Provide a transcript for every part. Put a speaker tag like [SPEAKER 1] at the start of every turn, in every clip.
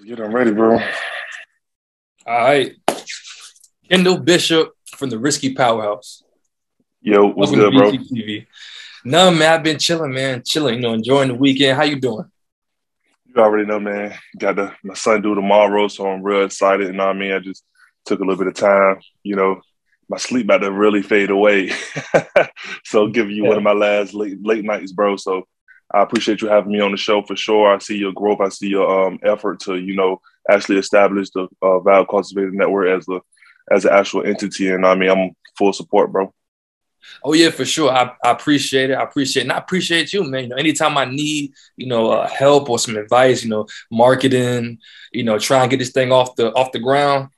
[SPEAKER 1] Let's get them ready, bro.
[SPEAKER 2] All right. Kendall Bishop from the Risky Powerhouse.
[SPEAKER 1] Yo, what's good, bro?
[SPEAKER 2] TV. No, man, I've been chilling, man. Chilling, you know, enjoying the weekend. How you doing?
[SPEAKER 1] You already know, man. Got the, my son due tomorrow, so I'm real excited. You know what I mean? I just took a little bit of time. You know, my sleep about to really fade away. so giving you yeah. one of my last late late nights, bro. So I appreciate you having me on the show for sure. I see your growth. I see your um, effort to, you know, actually establish the uh, Valve Cultivator Network as a as an actual entity. And I mean, I'm full support, bro.
[SPEAKER 2] Oh yeah, for sure. I, I appreciate it. I appreciate it. And I appreciate you, man. You know, anytime I need, you know, uh, help or some advice, you know, marketing, you know, try and get this thing off the off the ground,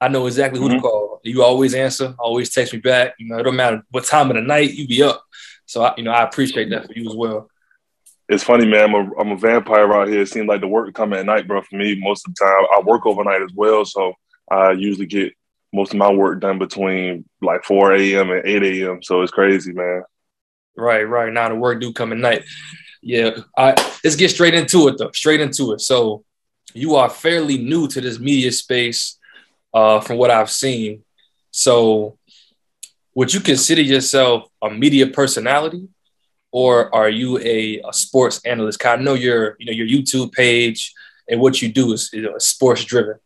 [SPEAKER 2] I know exactly who mm-hmm. to call. You always answer, always text me back. You know, it don't matter what time of the night you be up. So I, you know, I appreciate that for you as well
[SPEAKER 1] it's funny, man. I'm a, I'm a vampire out here. It seems like the work come at night, bro. For me, most of the time, I work overnight as well, so I usually get most of my work done between like 4 a.m. and 8 a.m. So it's crazy, man.
[SPEAKER 2] Right, right. Now the work do come at night. Yeah, I, let's get straight into it though. Straight into it. So you are fairly new to this media space, uh, from what I've seen. So would you consider yourself a media personality? Or are you a, a sports analyst? Cause I know your you know your YouTube page and what you do is, is sports driven.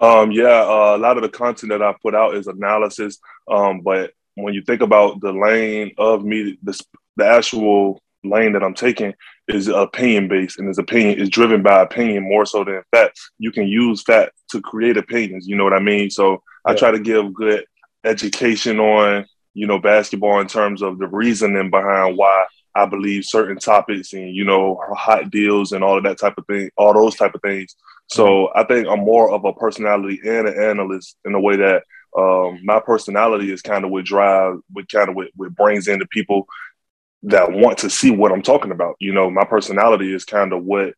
[SPEAKER 1] Um, yeah, uh, a lot of the content that I put out is analysis. Um, but when you think about the lane of me, the, the actual lane that I'm taking is opinion based, and his opinion is driven by opinion more so than fact. You can use fact to create opinions. You know what I mean? So yeah. I try to give good education on you know, basketball in terms of the reasoning behind why I believe certain topics and, you know, hot deals and all of that type of thing, all those type of things. So mm-hmm. I think I'm more of a personality and an analyst in a way that um, my personality is kind of what drive, what kind of what, what brings in the people that want to see what I'm talking about. You know, my personality is kind of what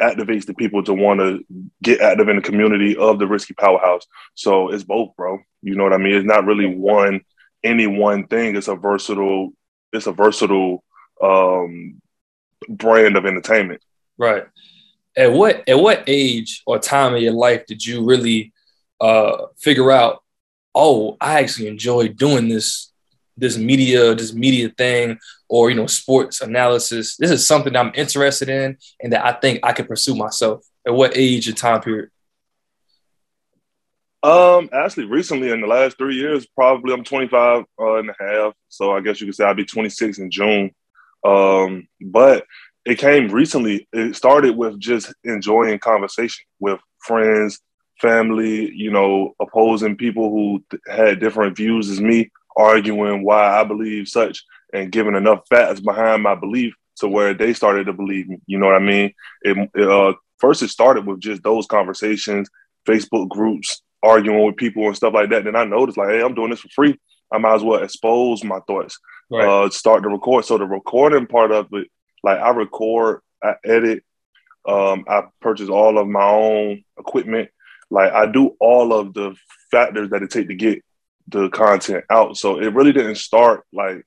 [SPEAKER 1] activates the people to want to get active in the community of the risky powerhouse. So it's both, bro. You know what I mean? It's not really one any one thing. It's a versatile. It's a versatile um, brand of entertainment.
[SPEAKER 2] Right. At what at what age or time in your life did you really uh, figure out? Oh, I actually enjoy doing this this media this media thing or you know sports analysis. This is something I'm interested in and that I think I can pursue myself. At what age or time period?
[SPEAKER 1] Um, actually, recently in the last three years, probably I'm 25 uh, and a half. So I guess you could say I'll be 26 in June. Um, but it came recently. It started with just enjoying conversation with friends, family, you know, opposing people who had different views as me, arguing why I believe such and giving enough facts behind my belief to where they started to believe me. You know what I mean? It, it uh, first, it started with just those conversations, Facebook groups, arguing with people and stuff like that, then I noticed like, hey, I'm doing this for free. I might as well expose my thoughts. Right. Uh, start to record. So the recording part of it, like I record, I edit, um, I purchase all of my own equipment. Like I do all of the factors that it take to get the content out. So it really didn't start like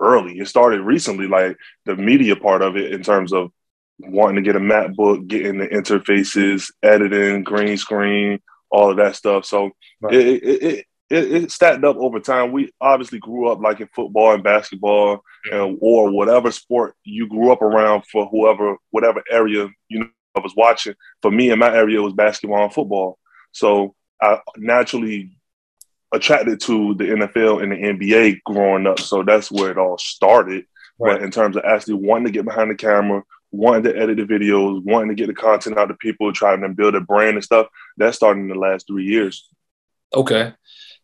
[SPEAKER 1] early. It started recently, like the media part of it in terms of wanting to get a MacBook, getting the interfaces, editing, green screen, all of that stuff. So right. it, it, it, it, it stacked up over time. We obviously grew up like in football and basketball and, or whatever sport you grew up around for whoever, whatever area you know was watching. For me in my area, it was basketball and football. So I naturally attracted to the NFL and the NBA growing up. So that's where it all started. Right. But in terms of actually wanting to get behind the camera, wanting to edit the videos, wanting to get the content out to people, trying to build a brand and stuff. That started in the last three years.
[SPEAKER 2] Okay.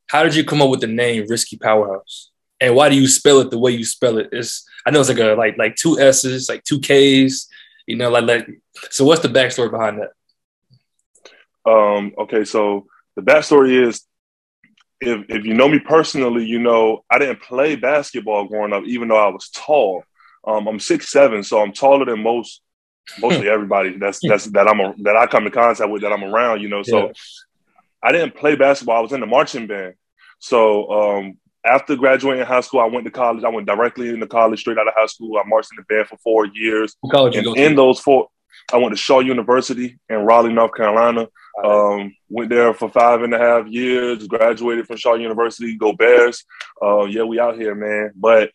[SPEAKER 2] How did you come up with the name Risky Powerhouse? And why do you spell it the way you spell it? It's I know it's like a like like two S's, like two K's, you know, like like so what's the backstory behind that?
[SPEAKER 1] Um, okay, so the backstory is if if you know me personally, you know I didn't play basketball growing up, even though I was tall. Um, I'm six seven, so I'm taller than most mostly everybody that's that's that I'm a, that I come in contact with that I'm around. You know, so yeah. I didn't play basketball. I was in the marching band. So um, after graduating high school, I went to college. I went directly into college, straight out of high school. I marched in the band for four years.
[SPEAKER 2] What college
[SPEAKER 1] and
[SPEAKER 2] you go
[SPEAKER 1] in those four, I went to Shaw University in Raleigh, North Carolina. Um, went there for five and a half years. Graduated from Shaw University. Go Bears! Uh, yeah, we out here, man. But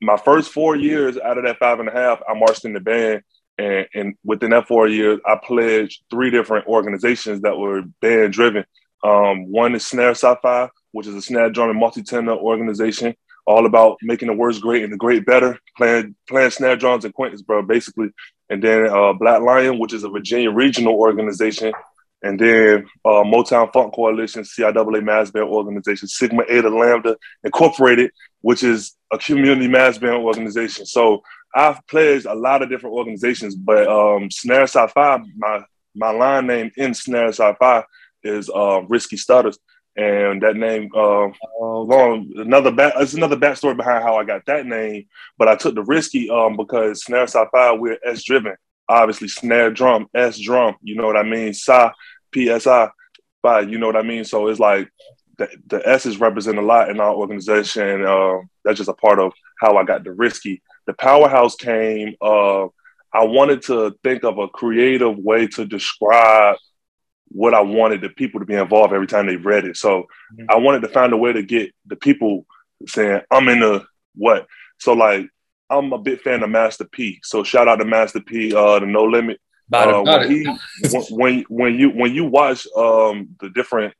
[SPEAKER 1] my first four years out of that five and a half, I marched in the band. And, and within that four years, I pledged three different organizations that were band driven. Um, one is Snare Sci-Fi, which is a snare drum and multi-tenor organization, all about making the words great and the great better, playing playing snare drums and quintas, bro, basically. And then uh, Black Lion, which is a Virginia regional organization, and then uh, Motown Funk Coalition, CIAA Mass Band Organization, Sigma Eta Lambda Incorporated, which is a community mass band organization. So I've pledged a lot of different organizations, but um, Snare Sci-Fi, my my line name in Snare Sci-Fi is uh, Risky Stutters, and that name uh, long another back. It's another backstory behind how I got that name, but I took the Risky um, because Snare Sci-Fi we're S driven, obviously snare drum S drum. You know what I mean? Sci PSI, but you know what I mean. So it's like the, the S's represent a lot in our organization. Uh, that's just a part of how I got the Risky. The Powerhouse came. Uh, I wanted to think of a creative way to describe what I wanted the people to be involved every time they read it. So mm-hmm. I wanted to find a way to get the people saying, I'm in the what? So like I'm a big fan of Master P. So shout out to Master P, uh, the No Limit. Uh, when, he, when when you when you watch um, the different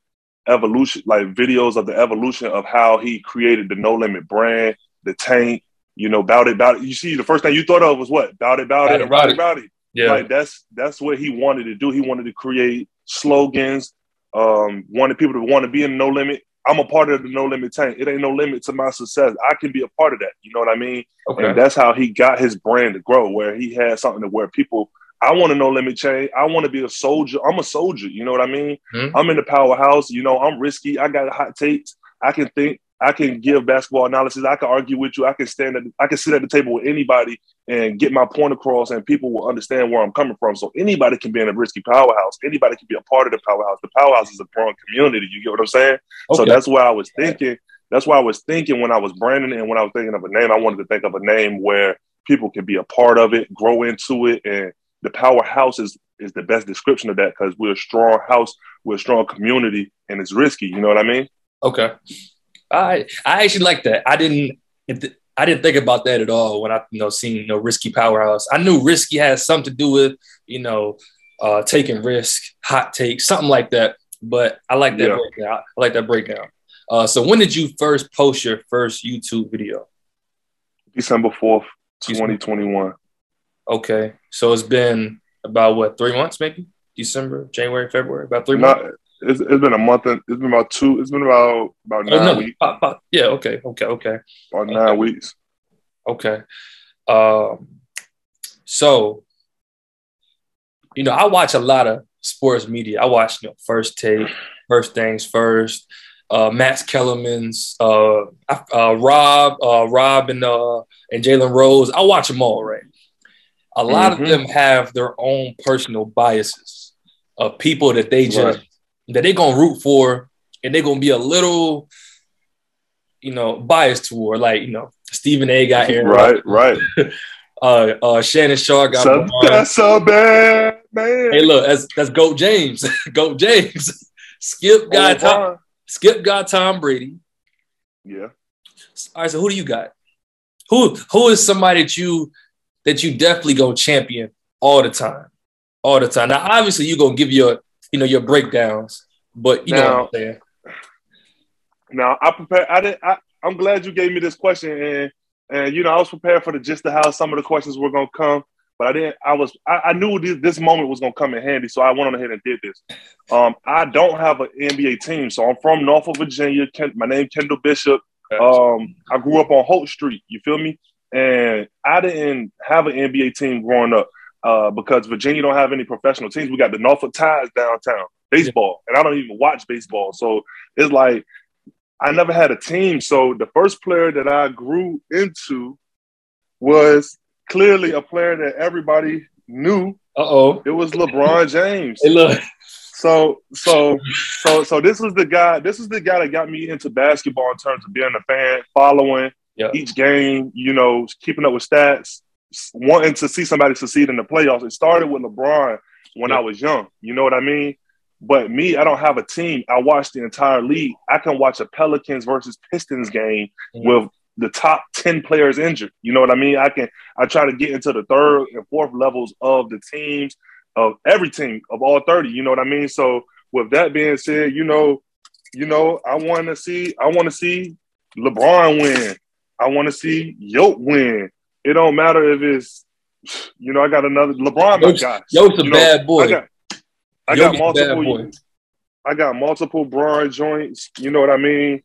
[SPEAKER 1] evolution, like videos of the evolution of how he created the No Limit brand, the tank, you know, bout it, bout it. You see, the first thing you thought of was what? Bout it, bout, it, bout it, bout it. Yeah, like that's that's what he wanted to do. He wanted to create slogans. Um, wanted people to want to be in No Limit. I'm a part of the No Limit tank. It ain't no limit to my success. I can be a part of that. You know what I mean? Okay. And that's how he got his brand to grow, where he had something to where people. I want to no limit chain. I want to be a soldier. I'm a soldier. You know what I mean? Mm-hmm. I'm in the powerhouse. You know, I'm risky. I got hot takes. I can think. I can give basketball analysis. I can argue with you. I can stand at, I can sit at the table with anybody and get my point across, and people will understand where I'm coming from. So anybody can be in a risky powerhouse. Anybody can be a part of the powerhouse. The powerhouse is a growing community. You get what I'm saying? Okay. So that's why I was thinking. That's why I was thinking when I was branding it and when I was thinking of a name, I wanted to think of a name where people can be a part of it, grow into it, and the powerhouse is is the best description of that because we're a strong house, we're a strong community, and it's risky. You know what I mean?
[SPEAKER 2] Okay. I I actually like that. I didn't I didn't think about that at all when I you know seen you know risky powerhouse. I knew risky has something to do with you know uh, taking risk, hot take, something like that. But I like that yeah. breakdown. I like that breakdown. Uh, so when did you first post your first YouTube video?
[SPEAKER 1] December fourth, twenty twenty one.
[SPEAKER 2] Okay, so it's been about what three months, maybe December, January, February, about three Not, months
[SPEAKER 1] it's, it's been a month and it's been about two. It's been about about nine oh, no. weeks. Uh,
[SPEAKER 2] uh, yeah. Okay. Okay. Okay.
[SPEAKER 1] About
[SPEAKER 2] okay.
[SPEAKER 1] nine weeks.
[SPEAKER 2] Okay. Um. So, you know, I watch a lot of sports media. I watch, you know, first take, first things first. Uh, Max Kellerman's, uh, uh, Rob, uh, Rob, and uh, and Jalen Rose. I watch them all. Right. A lot mm-hmm. of them have their own personal biases of people that they just right that they're gonna root for and they're gonna be a little, you know, biased toward. Like, you know, Stephen A got here.
[SPEAKER 1] Right, right.
[SPEAKER 2] uh uh Shannon Sharpe got
[SPEAKER 1] so, That's so bad, man.
[SPEAKER 2] Hey, look, that's that's Goat James. Goat James. Skip got Tom. Skip got Tom Brady.
[SPEAKER 1] Yeah.
[SPEAKER 2] All right, so who do you got? Who who is somebody that you that you definitely go champion all the time? All the time. Now, obviously, you're gonna give your you know your breakdowns. But you now, know what I'm saying.
[SPEAKER 1] Now I prepared. I did. I, I'm glad you gave me this question, and and you know I was prepared for the just to how some of the questions were gonna come, but I didn't. I was. I, I knew this, this, moment was gonna come in handy, so I went on ahead and did this. Um, I don't have an NBA team, so I'm from Norfolk, Virginia. Ken, my name Kendall Bishop. Um, I grew up on Holt Street. You feel me? And I didn't have an NBA team growing up uh, because Virginia don't have any professional teams. We got the Norfolk Tides downtown, baseball, and I don't even watch baseball. So it's like I never had a team. So the first player that I grew into was clearly a player that everybody knew.
[SPEAKER 2] Uh oh,
[SPEAKER 1] it was LeBron James.
[SPEAKER 2] hey, look.
[SPEAKER 1] So so so so this was the guy. This is the guy that got me into basketball in terms of being a fan, following yep. each game. You know, keeping up with stats wanting to see somebody succeed in the playoffs. It started with LeBron when
[SPEAKER 2] Yeah.
[SPEAKER 1] I was young. You know what I mean? But me, I don't have a team. I watch the entire league. I can watch a Pelicans versus Pistons game
[SPEAKER 2] Mhm.
[SPEAKER 1] with the top 10 players injured. You know what I mean? I can I try to get into the third and fourth levels of the teams of every team of all 30. You know what I mean? So with that being said, you know, you know, I want to see I want to see LeBron win. I want to see Yoke win. It don't matter if it's you know, I got another LeBron my
[SPEAKER 2] Yoke's-
[SPEAKER 1] guy.
[SPEAKER 2] Yo's a
[SPEAKER 1] You know,
[SPEAKER 2] bad boy.
[SPEAKER 1] I got I got multiple. I got multiple Bron joints. You know what I mean?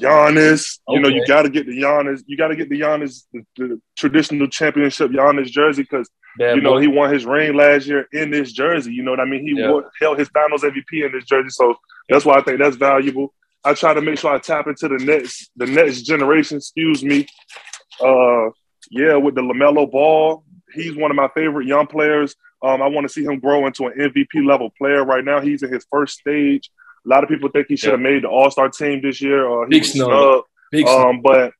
[SPEAKER 1] Giannis. You know, you got to get the Giannis. You got to get the Giannis, the, the traditional championship Giannis jersey because you know
[SPEAKER 2] boy.
[SPEAKER 1] he won his ring last year in this jersey. You know what I mean? He
[SPEAKER 2] Yeah.
[SPEAKER 1] won, held his Finals MVP in this jersey, so that's why I think that's valuable. I try to make sure I tap into the next the next generation. Excuse me. Uh, yeah, with the LaMelo Ball, he's one of my favorite young players. Um, I want to see him grow into an MVP level player. Right now, he's in his first stage. A lot of people think he should have made the All Star team this year. Uh,
[SPEAKER 2] Big snub. Big
[SPEAKER 1] Um, but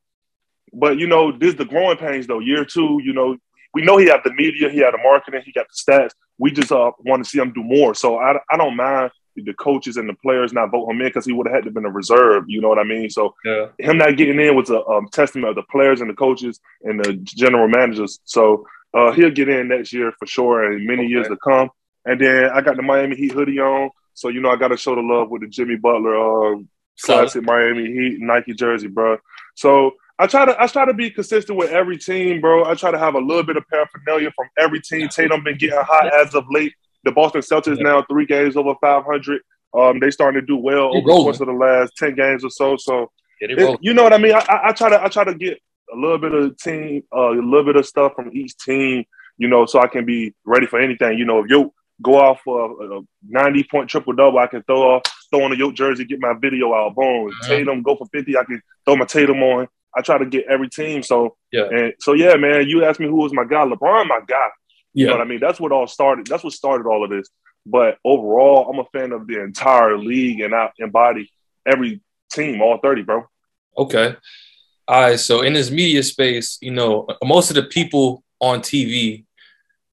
[SPEAKER 1] but you know, this the growing pains though. Year two, you know, we know he had the media, he had the marketing, he got the stats. We just uh, want to see him do more. So I, I don't mind the coaches and the players not vote him in because he would have had to been a reserve. You know what I mean? So
[SPEAKER 2] yeah.
[SPEAKER 1] him not getting in was a um, testament of the players and the coaches and the general managers. So uh, he'll get in next year for sure, and many
[SPEAKER 2] Okay.
[SPEAKER 1] years to come. And then I got the Miami Heat hoodie on, so you know I got to show the love with the Jimmy Butler uh, classic Miami Heat Nike jersey, bro. So I try to I try to be consistent with every team, bro. I try to have a little bit of paraphernalia from every team. Tatum been getting hot as of late. The Boston Celtics
[SPEAKER 2] Yeah.
[SPEAKER 1] now three games over five hundred. Um, they starting to do well over the course of the last ten games or so. So
[SPEAKER 2] Yeah,
[SPEAKER 1] it- you know what I mean? I, I, try to I try to get a little bit of team, uh, a little bit of stuff from each team, you know, so I can be ready for anything. You know, if you go off for a, a ninety point triple double, I can throw off, throw on a Yoke jersey, get my video out. Boom,
[SPEAKER 2] Mhm.
[SPEAKER 1] Tatum go for fifty, I can throw my Tatum on. I try to get every team. So
[SPEAKER 2] Yeah.
[SPEAKER 1] and so yeah, man. You asked me who was my guy. LeBron, my guy. You know
[SPEAKER 2] Yeah.
[SPEAKER 1] what I mean? That's what all started. That's what started all of this. But overall, I'm a fan of the entire league, and I embody every team, all thirty, bro.
[SPEAKER 2] Okay. All right. So in this media space, you know, most of the people on TV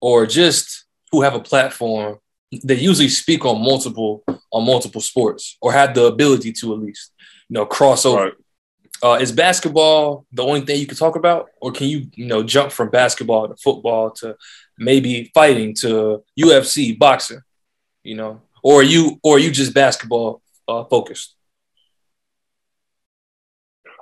[SPEAKER 2] or just who have a platform, they usually speak on multiple on multiple sports or have the ability to at least, you know, cross over.
[SPEAKER 1] Right.
[SPEAKER 2] Uh, is basketball the only thing you can talk about, or can you, you know, jump from basketball to football to maybe fighting to UFC, boxing, you know, or you or you just basketball uh, focused?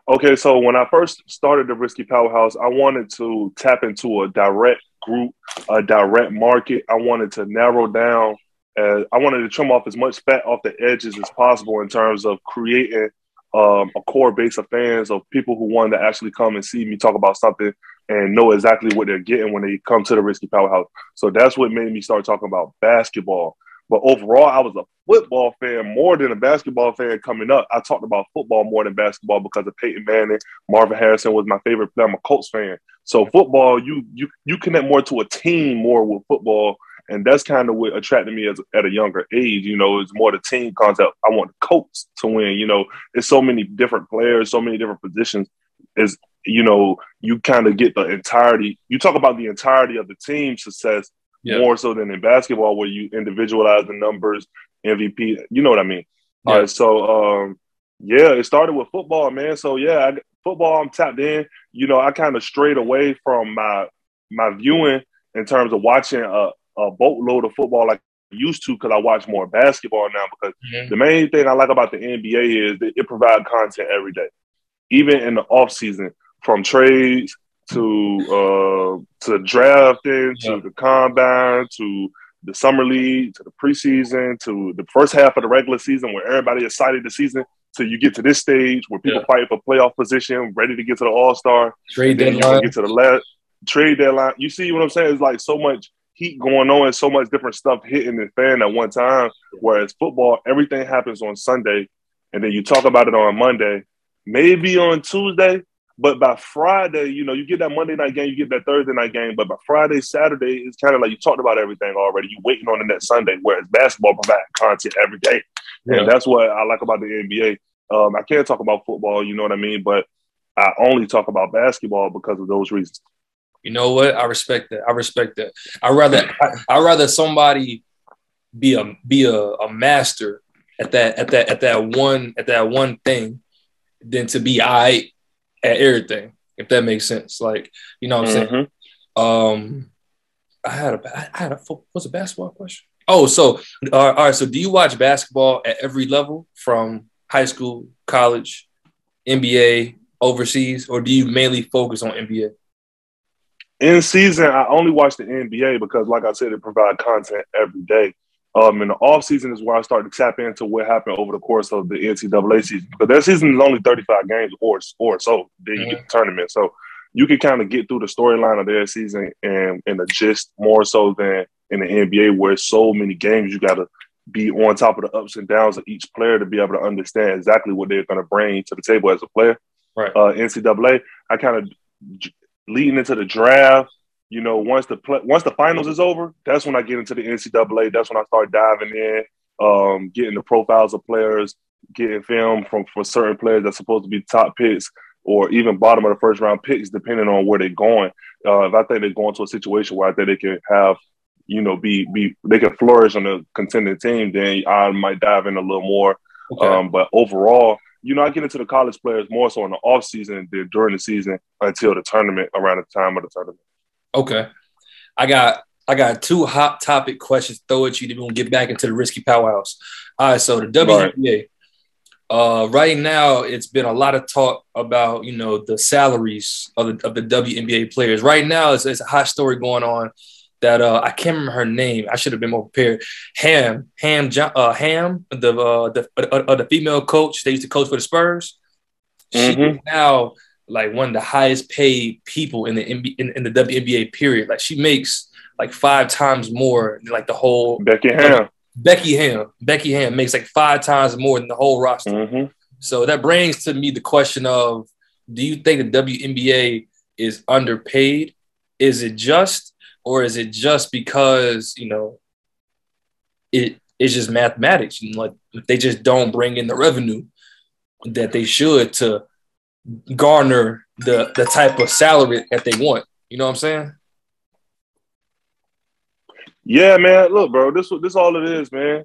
[SPEAKER 1] Okay, so when I first started the Risky Powerhouse, I wanted to tap into a direct group, a direct market. I wanted to narrow down. Uh, I wanted to trim off as much fat off the edges as possible in terms of creating um, a core base of fans of people who wanted to actually come and see me talk about something and know exactly what they're getting when they come to the Risky Powerhouse. So that's what made me start talking about basketball. But overall, I was a football fan more than a basketball fan coming up. I talked about football more than basketball because of Peyton Manning. Marvin Harrison was my favorite player. I'm a Colts fan. So football, you you you connect more to a team more with football, and that's kind of what attracted me as at a younger age. You know, it's more the team concept. I want the Colts to win. You know, it's so many different players, so many different positions. Is you know, you kind of get the entirety. You talk about the entirety of the team success
[SPEAKER 2] Yeah.
[SPEAKER 1] more so than in basketball where you individualize the numbers, MVP. You know what I mean?
[SPEAKER 2] Yeah.
[SPEAKER 1] All right, so um, yeah, it started with football, man. So yeah, I, football, I'm tapped in. You know, I kind of strayed away from my my viewing in terms of watching a, a boatload of football like I used to because I watch more basketball now. Because
[SPEAKER 2] Mhm.
[SPEAKER 1] the main thing I like about the NBA is that it provides content every day, even in the off season, from trades to uh, to drafting to the combine to the summer league to the preseason to the first half of the regular season where everybody is excited the season. So you get to this stage where people
[SPEAKER 2] Yeah.
[SPEAKER 1] fight for playoff position, ready to get to the All Star.
[SPEAKER 2] Trade deadline.
[SPEAKER 1] get to the last trade deadline. You see what I'm saying? It's like so much heat going on and so much different stuff hitting the fan at one time. Whereas football, everything happens on Sunday, and then you talk about it on Monday, maybe on Tuesday. But by Friday, you know, you get that Monday night game, you get that Thursday night game. But by Friday, Saturday, it's kind of like you talked about everything already. You're waiting on the next Sunday. Whereas basketball provides content every day.
[SPEAKER 2] Yeah.
[SPEAKER 1] And that's what I like about the NBA. Um, I can't talk about football, you know what I mean? But I only talk about basketball because of those reasons.
[SPEAKER 2] You know what? I respect that. I respect that. I rather I, I rather somebody be a be a, a master at that at that at that one at that one thing than to be I at everything. If that makes sense, like you know what I'm mm-hmm. saying. Um, I had a I had a what's a basketball question? Oh, so uh, all right. So do you watch basketball at every level from high school, college, NBA, overseas, or do you mainly focus on NBA?
[SPEAKER 1] In season, I only watch the NBA because, like I said, it provides content every day. Um, in the off season is where I start to tap into what happened over the course of the NCAA season. But that season is only 35 games or, or so. Then you mm-hmm. get the tournament. So you can kind of get through the storyline of their season and, and the gist more so than in the NBA where so many games you got to be on top of the ups and downs of each player to be able to understand exactly what they're going to bring to the table as a player.
[SPEAKER 2] Right.
[SPEAKER 1] Uh, NCAA, I kind of leading into the draft. You know, once the play, once the finals is over, that's when I get into the NCAA. That's when I start diving in, um, getting the profiles of players, getting film from for certain players that's supposed to be top picks or even bottom of the first round picks, depending on where they're going. Uh, if I think they're going to a situation where I think they can have, you know, be be they can flourish on a contending team, then I might dive in a little more. Okay. Um, but overall, you know, I get into the college players more so in the off season than during the season until the tournament around the time of the tournament.
[SPEAKER 2] Okay. I got I got two hot topic questions throw at you then we'll get back into the risky powerhouse. All right, so the WNBA. Right. Uh, right now, it's been a lot of talk about you know the salaries of the, of the WNBA players. Right now, it's, it's a hot story going on that uh, I can't remember her name. I should have been more prepared. Ham, Ham, uh, Ham, the uh, the uh, uh, the female coach. They used to coach for the Spurs. Mm-hmm. now like one of the highest paid people in the NBA, in, in, the WNBA period. Like she makes like five times more than like the whole
[SPEAKER 1] Becky Hammon.
[SPEAKER 2] Becky Hammon. Becky Hammon makes like five times more than the whole roster.
[SPEAKER 1] Mm-hmm.
[SPEAKER 2] So that brings to me the question of: Do you think the WNBA is underpaid? Is it just or is it just because you know it it's just mathematics and like they just don't bring in the revenue that they should to garner the the type of salary that they want you know what i'm saying
[SPEAKER 1] yeah man look bro this this all it is man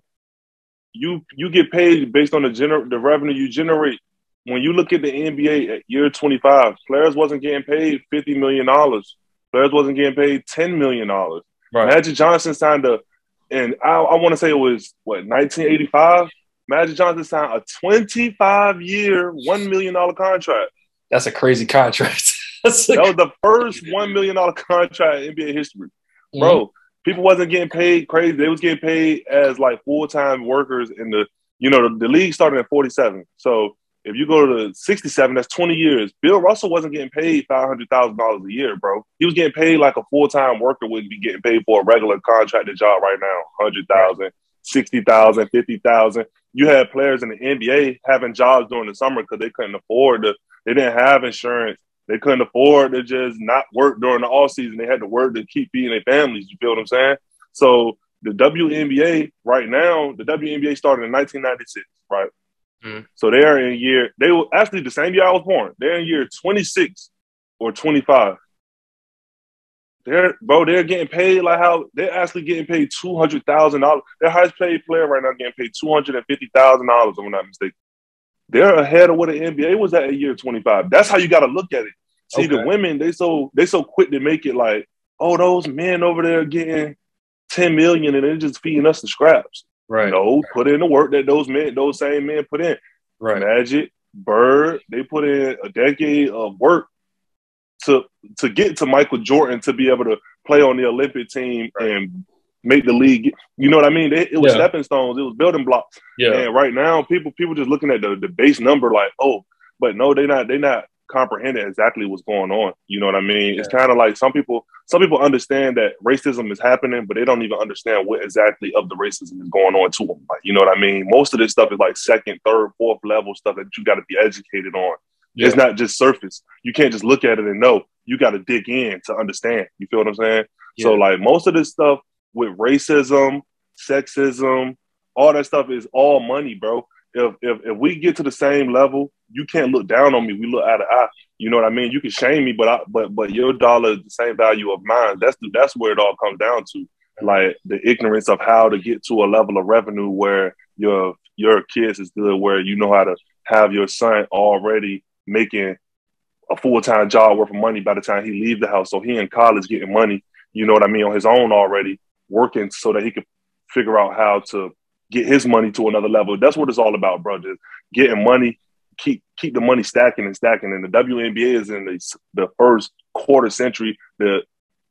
[SPEAKER 1] you you get paid based on the gener- the revenue you generate when you look at the nba at year 25 players wasn't getting paid 50 million dollars Players wasn't getting paid ten million dollars. Right. Magic Johnson signed a, and I, I want to say it was what 1985. Magic Johnson signed a 25 year, one million dollar contract.
[SPEAKER 2] That's a crazy contract.
[SPEAKER 1] that was the first one million dollar contract in NBA history, mm-hmm. bro. People wasn't getting paid crazy. They was getting paid as like full time workers in the, you know, the, the league started at 47. So if you go to 67, that's 20 years. Bill Russell wasn't getting paid $500,000 a year, bro. He was getting paid like a full time worker would be getting paid for a regular contracted job right now 100,000, 60,000, 50,000. You had players in the NBA having jobs during the summer because they couldn't afford to, they didn't have insurance. They couldn't afford to just not work during the off season. They had to work to keep feeding their families. You feel what I'm saying? So the WNBA right now, the WNBA started in 1996, right? Mm-hmm. So they're in year, they were actually the same year I was born. They're in year 26 or 25. They're, bro, they're getting paid like how they're actually getting paid $200,000. Their highest paid player right now getting paid $250,000, if I'm not mistaken. They're ahead of what the NBA was at a year 25. That's how you got to look at it. See, okay. the women, they so they so quick to make it like, oh, those men over there getting 10 million and they're just feeding us the scraps.
[SPEAKER 2] Right.
[SPEAKER 1] No, put in the work that those men, those same men put in.
[SPEAKER 2] Right.
[SPEAKER 1] Magic, Bird, they put in a decade of work to to get to Michael Jordan to be able to play on the Olympic team and make the league. You know what I mean? It, it was yeah. stepping stones. It was building blocks.
[SPEAKER 2] Yeah.
[SPEAKER 1] And right now, people people just looking at the, the base number like, oh, but no, they not they not comprehending exactly what's going on. You know what I mean? Yeah. It's kind of like some people some people understand that racism is happening, but they don't even understand what exactly of the racism is going on to them. Like, you know what I mean? Most of this stuff is like second, third, fourth level stuff that you got to be educated on. Yeah. It's not just surface. You can't just look at it and know. You got to dig in to understand. You feel what I'm saying? Yeah. So like most of this stuff with racism, sexism, all that stuff is all money, bro if, if if we get to the same level, you can't look down on me. We look eye to eye. You know what I mean? You can shame me, but I, but but your dollar is the same value of mine. That's the, that's where it all comes down to. Like the ignorance of how to get to a level of revenue where your your kids is good, where you know how to have your son already making a full time job worth of money by the time he leave the house. So he in college getting money, you know what I mean, on his own already, working so that he could figure out how to get his money to another level. That's what it's all about, bro. Just getting money, keep keep the money stacking and stacking. And the WNBA is in the, the first quarter century, the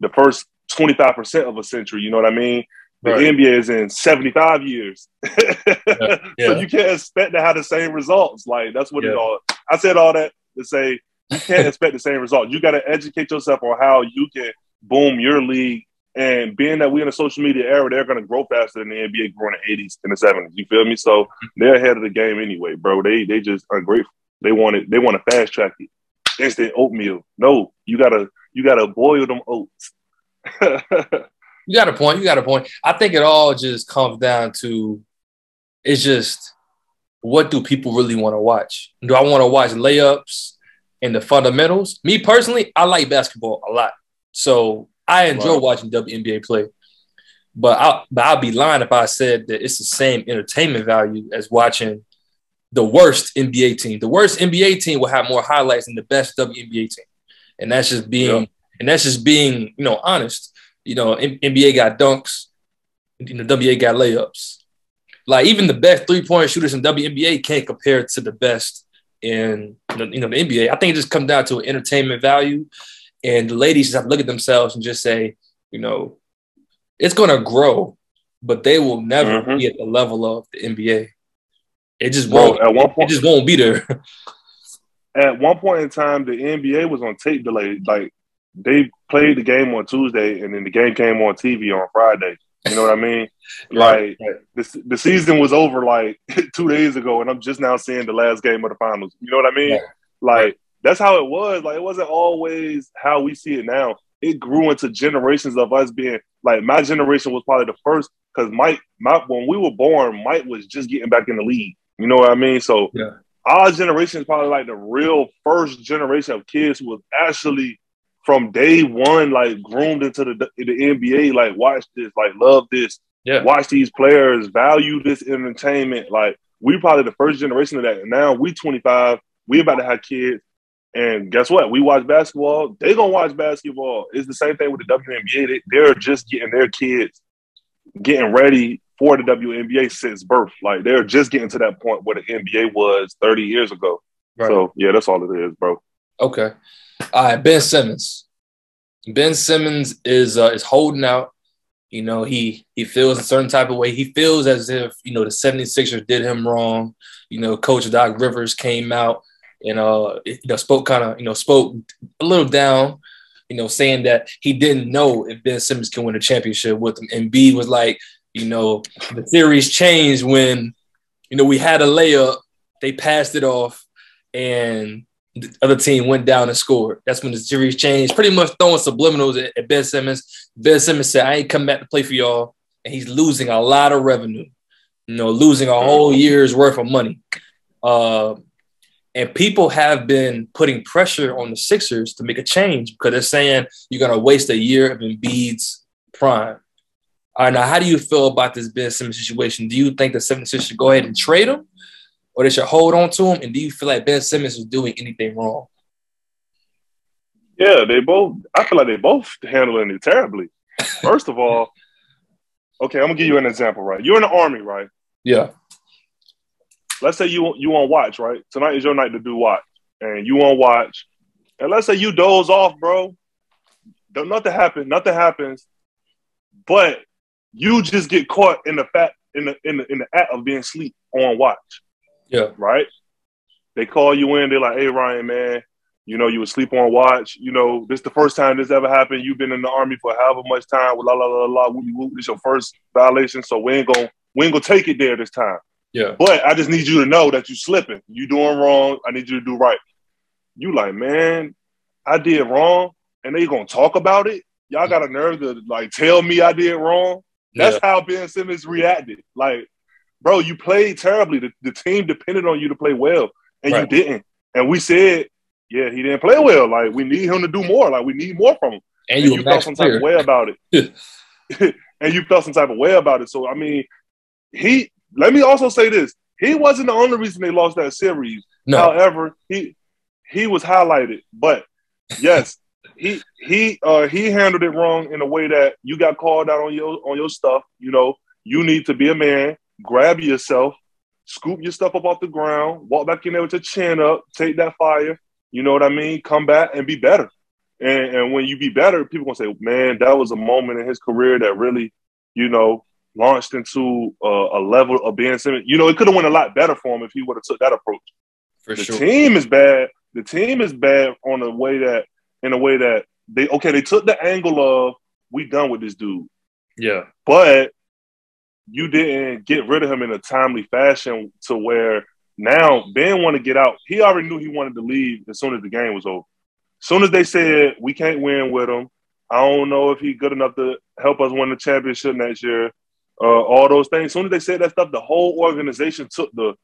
[SPEAKER 1] the first 25% of a century, you know what I mean? The right. NBA is in 75 years. yeah. Yeah. So you can't expect to have the same results. Like that's what yeah. it all I said all that to say you can't expect the same result. You got to educate yourself on how you can boom your league. And being that we're in a social media era, they're going to grow faster than the NBA grew in the 80s and the 70s. You feel me? So mm-hmm. they're ahead of the game anyway, bro. They they just ungrateful. They want it. They want to fast track it. Instant oatmeal. No, you gotta you gotta boil them oats.
[SPEAKER 2] you got a point. You got a point. I think it all just comes down to it's just what do people really want to watch? Do I want to watch layups? and the fundamentals. Me personally, I like basketball a lot, so I enjoy wow. watching WNBA play. But I but I'd be lying if I said that it's the same entertainment value as watching the worst NBA team. The worst NBA team will have more highlights than the best WNBA team, and that's just being yeah. and that's just being you know honest. You know, NBA got dunks, you know, WNBA got layups. Like even the best three point shooters in WNBA can't compare to the best in you know the NBA. I think it just comes down to entertainment value, and the ladies just have to look at themselves and just say, you know, it's going to grow, but they will never mm-hmm. be at the level of the NBA. It just won't. At one point, it just won't be there.
[SPEAKER 1] at one point in time, the NBA was on tape delay. Like they played the game on Tuesday, and then the game came on TV on Friday. You know what I mean? Like the, the season was over like two days ago, and I'm just now seeing the last game of the finals. You know what I mean? Yeah. Like that's how it was. Like it wasn't always how we see it now. It grew into generations of us being like my generation was probably the first because Mike, my when we were born, Mike was just getting back in the league. You know what I mean? So yeah. our generation is probably like the real first generation of kids who was actually from day one, like groomed into the the NBA, like watch this, like love this, yeah. watch these players, value this entertainment. Like we probably the first generation of that. And now we 25, we about to have kids. And guess what? We watch basketball. They gonna watch basketball. It's the same thing with the WNBA. They, they're just getting their kids getting ready for the WNBA since birth. Like they're just getting to that point where the NBA was 30 years ago. Right. So yeah, that's all it is, bro.
[SPEAKER 2] Okay. All right, Ben Simmons. Ben Simmons is uh, is holding out. You know, he he feels a certain type of way. He feels as if, you know, the 76ers did him wrong. You know, Coach Doc Rivers came out and uh you know spoke kind of, you know, spoke a little down, you know, saying that he didn't know if Ben Simmons can win a championship with him. And B was like, you know, the series changed when, you know, we had a layup, they passed it off, and the other team went down and scored. That's when the series changed. Pretty much throwing subliminals at, at Ben Simmons. Ben Simmons said, "I ain't come back to play for y'all," and he's losing a lot of revenue. You know, losing a whole year's worth of money. Uh, and people have been putting pressure on the Sixers to make a change because they're saying you're going to waste a year of Embiid's prime. All right, now how do you feel about this Ben Simmons situation? Do you think the 76ers should go ahead and trade him? Or they should hold on to him? And do you feel like Ben Simmons was doing anything wrong?
[SPEAKER 1] Yeah, they both. I feel like they both handling it terribly. First of all, okay, I'm gonna give you an example. Right, you're in the army, right?
[SPEAKER 2] Yeah.
[SPEAKER 1] Let's say you you want watch, right? Tonight is your night to do watch, and you want watch, and let's say you doze off, bro. Don't, Nothing happens. Nothing happens, but you just get caught in the fact in the in the in the act of being asleep on watch.
[SPEAKER 2] Yeah.
[SPEAKER 1] Right? They call you in, they're like, hey, Ryan, man, you know, you would sleep on watch. You know, this is the first time this ever happened. You've been in the army for however much time. La la la la. la. This your first violation, so we ain't gonna we ain't gonna take it there this time.
[SPEAKER 2] Yeah.
[SPEAKER 1] But I just need you to know that you slipping. You doing wrong. I need you to do right. You like, man, I did wrong, and they gonna talk about it. Y'all got a nerve to like tell me I did wrong. That's yeah. how Ben Simmons reacted. Like bro, you played terribly. The, the team depended on you to play well, and right. you didn't. And we said yeah, he didn't play well. Like we need him to do more. Like we need more from him.
[SPEAKER 2] And you,
[SPEAKER 1] you felt some type of way about it. and you felt some type of way about it. So I mean, he. Let me also say this: he wasn't the only reason they lost that series.
[SPEAKER 2] No.
[SPEAKER 1] However, he he was highlighted. But yes, he he uh he handled it wrong in a way that you got called out on your on your stuff. You know, you need to be a man, grab yourself, scoop your stuff up off the ground, walk back in there with your chin up, take that fire. You know what I mean? Come back and be better. And, and when you be better, people gonna say, "Man, that was a moment in his career that really, you know, launched into a level of being Simmons." You know, it could have went a lot better for him if he would have took that approach.
[SPEAKER 2] For sure.
[SPEAKER 1] the
[SPEAKER 2] sure.
[SPEAKER 1] team is bad. The team is bad on a way that, in a way that they okay, they took the angle of we done with this dude,
[SPEAKER 2] Yeah.
[SPEAKER 1] but you didn't get rid of him in a timely fashion to where now Ben want to get out. He already knew he wanted to leave as soon as the game was over. As soon as they said we can't win with him, I don't know if he's good enough to help us win the championship next year. Uh, all those things. As soon as they said that stuff, the whole organization took the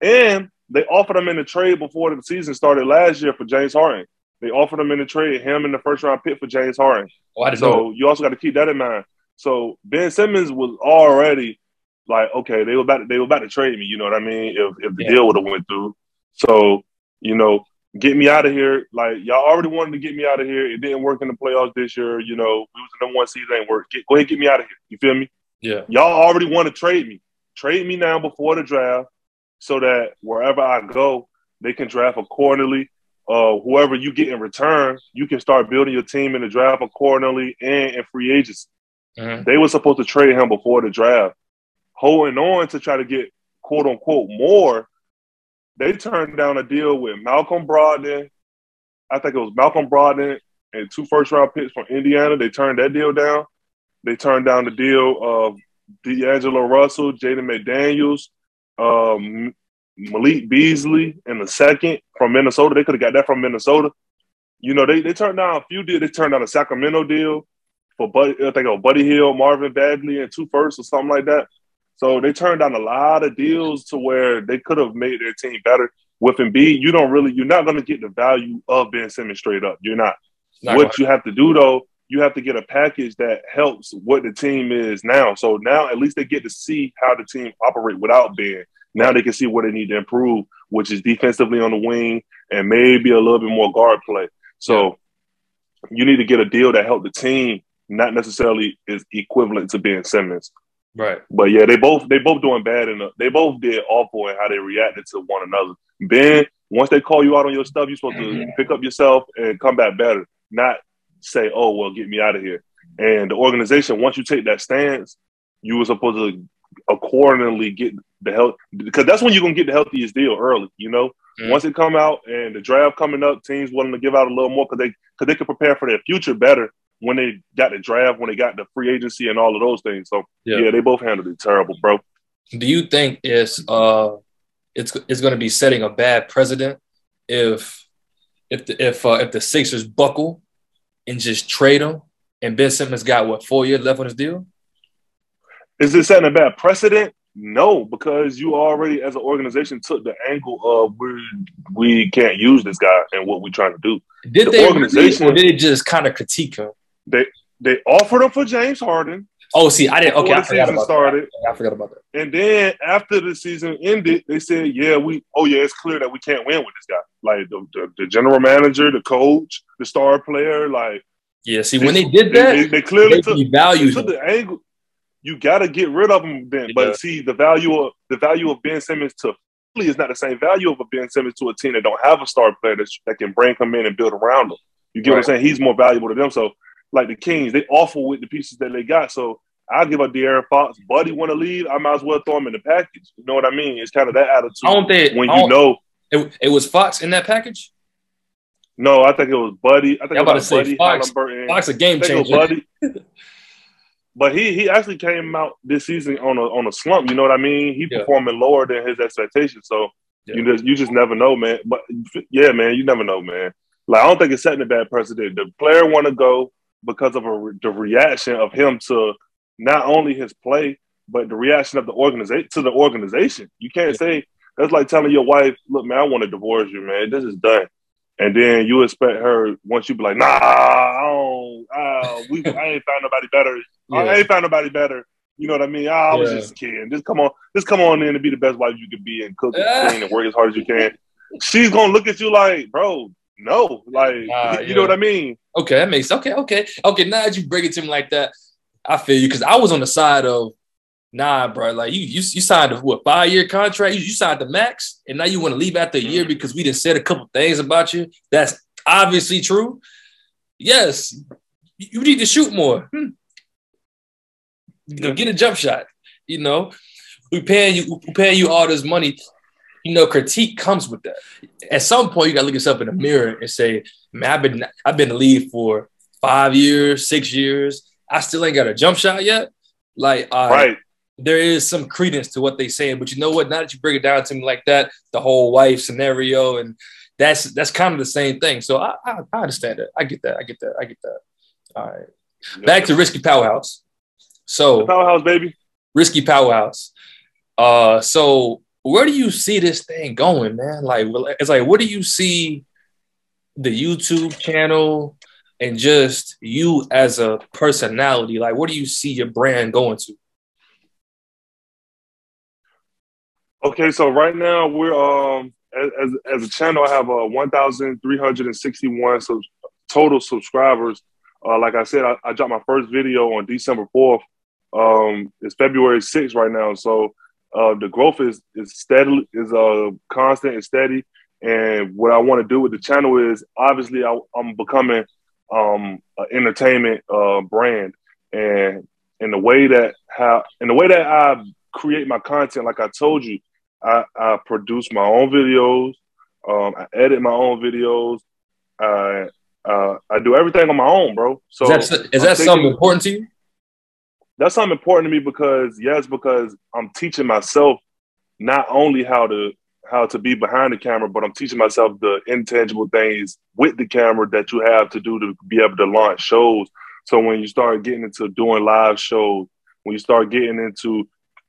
[SPEAKER 1] and they offered him in the trade before the season started last year for James Harden. They offered him in the trade, him in the first round pick for James Harden.
[SPEAKER 2] Oh, I didn't know.
[SPEAKER 1] So you also got to keep that in mind. So Ben Simmons was already like, okay, they were about to, they were about to trade me. You know what I mean? If if the
[SPEAKER 2] Yeah.
[SPEAKER 1] deal would have went through, so you know, get me out of here. Like y'all already wanted to get me out of here. It didn't work in the playoffs this year. You know, we was the number one seed. It ain't work. Get, go ahead, get me out of here. You feel me?
[SPEAKER 2] Yeah.
[SPEAKER 1] Y'all already want to trade me. Trade me now before the draft, so that wherever I go, they can draft accordingly. Uh, whoever you get in return, you can start building your team in the draft accordingly and in free agency.
[SPEAKER 2] Mhm.
[SPEAKER 1] They were supposed to trade him before the draft, holding on to try to get quote unquote more. They turned down a deal with Malcolm Brogdon. I think it was Malcolm Brogdon and two first round picks from Indiana. They turned that deal down. They turned down the deal of D'Angelo Russell, Jaden McDaniels, um, Malik Beasley in the second from Minnesota. They could have got that from Minnesota. You know, they, they turned down a few deals. They turned down a Sacramento deal for Buddy, I think it was Buddy Hield, Marvin Bagley, and two firsts or something like that. So they turned down a lot of deals to where they could have made their team better. With Embiid, you don't really, you're not going to get the value of Ben Simmons straight up. You're not.
[SPEAKER 2] Not
[SPEAKER 1] what you have to do though, you have to get a package that helps what the team is now. So now at least they get to see how the team operate without Ben. Now they can see what they need to improve, which is defensively on the wing and maybe a little bit more guard play. So you need to get a deal that help the team, not necessarily is equivalent to Ben Simmons.
[SPEAKER 2] right.
[SPEAKER 1] But yeah, they both they both doing bad and they both did awful in how they reacted to one another. Ben, once they call you out on your stuff, you're supposed to pick up yourself and come back better, not say, "Oh, well, get me out of here." And the organization, once you take that stance, you were supposed to accordingly get the help because that's when you're gonna get the healthiest deal early. You know,
[SPEAKER 2] Mhm.
[SPEAKER 1] once it come out and the draft coming up, teams willing to give out a little more because they because they can prepare for their future better when they got the draft, when they got the free agency and all of those things. So
[SPEAKER 2] Yeah.
[SPEAKER 1] yeah, they both handled it terrible, bro.
[SPEAKER 2] Do you think it's uh it's it's going to be setting a bad precedent if if the, if uh, if the Sixers buckle and just trade him and Ben Simmons got what four years left on his deal?
[SPEAKER 1] Is it setting a bad precedent? No, because you already, as an organization, took the angle of we we can't use this guy and what we're trying to do.
[SPEAKER 2] Did
[SPEAKER 1] The
[SPEAKER 2] they
[SPEAKER 1] organization-
[SPEAKER 2] did they just kind of critique him?
[SPEAKER 1] They they offered him for James Harden
[SPEAKER 2] Oh, see, I didn't. Okay, I forgot about
[SPEAKER 1] started,
[SPEAKER 2] that. I forgot about that.
[SPEAKER 1] and then after the season ended, they said, "Yeah, we. Oh yeah, it's clear that we can't win with this guy. Like the, the, the general manager, the coach, the star player. Like
[SPEAKER 2] Yeah, see, when they did that,
[SPEAKER 1] they, they clearly
[SPEAKER 2] they
[SPEAKER 1] took
[SPEAKER 2] devalued
[SPEAKER 1] took the angle. You got to get rid of him then. But see, the value of the value of Ben Simmons to Philly is not the same value of a Ben Simmons to a team that don't have a star player that, that can bring him in and build around him. You get what I'm saying? He's more valuable to them. So, like the Kings, they awful with the pieces that they got. So, I'll give up De'Aaron Fox. Buddy want to leave, I might as well throw him in the package. You know what I mean? It's kind of that attitude.
[SPEAKER 2] I don't think
[SPEAKER 1] when you know,
[SPEAKER 2] it, it was Fox in that package.
[SPEAKER 1] no, I think it was Buddy. I think
[SPEAKER 2] I'm about
[SPEAKER 1] was
[SPEAKER 2] to say,
[SPEAKER 1] Buddy,
[SPEAKER 2] Fox- Fox a game
[SPEAKER 1] I think it was
[SPEAKER 2] changer.
[SPEAKER 1] Buddy. But he he actually came out this season on a on a slump. You know what I mean? He
[SPEAKER 2] Yeah.
[SPEAKER 1] performing lower than his expectations. So
[SPEAKER 2] Yeah.
[SPEAKER 1] you just you just never know, man. But yeah, man, you never know, man. Like I don't think it's setting a bad precedent. The player want to go because of a, the reaction of him to not only his play, but the reaction of the organization to the organization. You can't say that's like telling your wife, "Look, man, I want to divorce you, man. This is done." and then you expect her once you be like, nah, I don't, uh, we, I ain't found nobody better. Yeah. I ain't found nobody better. You know what I mean? Oh, I was yeah. just kidding. Just come on, just come on in and be the best wife you can be and cook and clean and work as hard as you can. She's gonna look at you like, bro, no, like you yeah. know what I mean?
[SPEAKER 2] Okay, that makes okay, okay, okay. Now that you break it to me like that, I feel you because I was on the side of nah, bro. Like you, you, you signed a what five year contract? You, you signed the max, and now you want to leave after a year mm-hmm. because we didn't said a couple things about you. That's obviously true. Yes, you need to shoot more. Hmm. You know, get a jump shot. You know, we paying you, we paying you all this money. You know, critique comes with that. At some point, you gotta look yourself in the mirror and say, "Man, I've been, I've been in the league for five years, six years. I still ain't got a jump shot yet." Like, uh, right there is some credence to what they saying. But you know what? Now that you break it down to me like that, the whole wife scenario, and that's that's kind of the same thing. So I, I, I understand that. I get that. I get that. I get that. All right. Back to Risky Powerhouse. So
[SPEAKER 1] the Powerhouse, baby.
[SPEAKER 2] Risky Powerhouse. Uh, so where do you see this thing going, man? Like, it's like, what do you see the YouTube channel and just you as a personality? Like, where do you see your brand going to?
[SPEAKER 1] Okay, so right now we're um as as a channel, I have uh, 1,361 sub- total subscribers. Uh, like I said, I, I, dropped my first video on December 4th. Um, it's February 6th right now, so uh, the growth is is steady, is uh constant and steady. And what I want to do with the channel is obviously I, am becoming um an entertainment uh brand, and in the way that how in the way that I create my content, like I told you, I, I produce my own videos. Um, I edit my own videos. I uh, I do everything on my own, bro. So
[SPEAKER 2] is that, is that something important to you?
[SPEAKER 1] That's something important to me because yes, because I'm teaching myself not only how to how to be behind the camera, but I'm teaching myself the intangible things with the camera that you have to do to be able to launch shows. So when you start getting into doing live shows, when you start getting into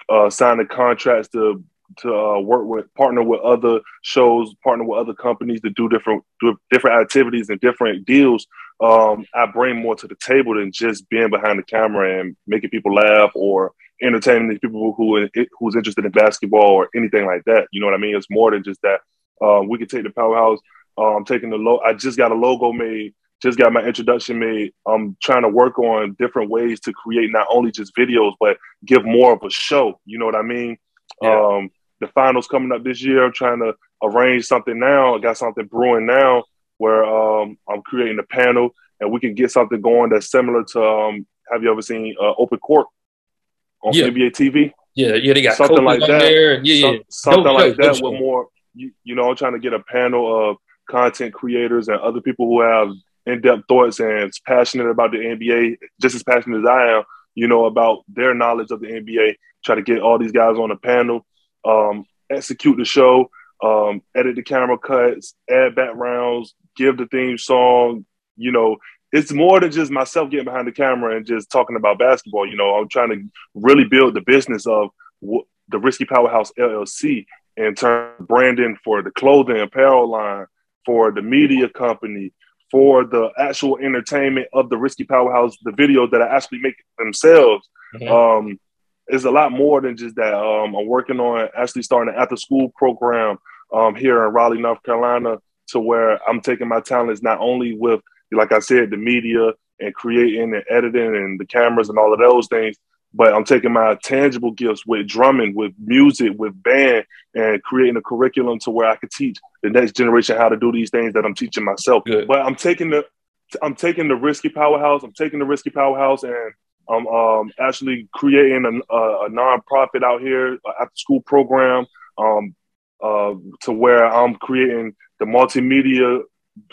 [SPEAKER 1] uh, signing contracts to to uh, work with, partner with other shows, partner with other companies to do different do different activities and different deals. Um, I bring more to the table than just being behind the camera and making people laugh or entertaining these people who who's interested in basketball or anything like that. You know what I mean? It's more than just that. Um, we can take the powerhouse. I'm um, taking the low. I just got a logo made. Just got my introduction made. I'm trying to work on different ways to create not only just videos, but give more of a show. You know what I mean? Yeah. Um, the finals coming up this year. I'm trying to arrange something now. I got something brewing now where um, I'm creating a panel and we can get something going that's similar to. Um, have you ever seen uh, Open Court on yeah. NBA TV?
[SPEAKER 2] Yeah, yeah, they got
[SPEAKER 1] something like that.
[SPEAKER 2] There. Yeah, yeah,
[SPEAKER 1] something like that with more. You, you know, I'm trying to get a panel of content creators and other people who have in-depth thoughts and passionate about the NBA, just as passionate as I am. You know about their knowledge of the NBA. Try to get all these guys on a panel um, execute the show, um, edit the camera cuts, add backgrounds, give the theme song. You know, it's more than just myself getting behind the camera and just talking about basketball. You know, I'm trying to really build the business of w- the Risky Powerhouse LLC in terms of branding for the clothing apparel line, for the media company, for the actual entertainment of the Risky Powerhouse, the videos that I actually make themselves. Mm-hmm. Um, it's a lot more than just that. Um, I'm working on actually starting an after school program um, here in Raleigh, North Carolina, to where I'm taking my talents not only with, like I said, the media and creating and editing and the cameras and all of those things, but I'm taking my tangible gifts with drumming, with music, with band, and creating a curriculum to where I could teach the next generation how to do these things that I'm teaching myself. Good. But I'm taking the I'm taking the risky powerhouse. I'm taking the risky powerhouse and I'm um, actually creating a, a, a nonprofit out here, after school program, um, uh, to where I'm creating the multimedia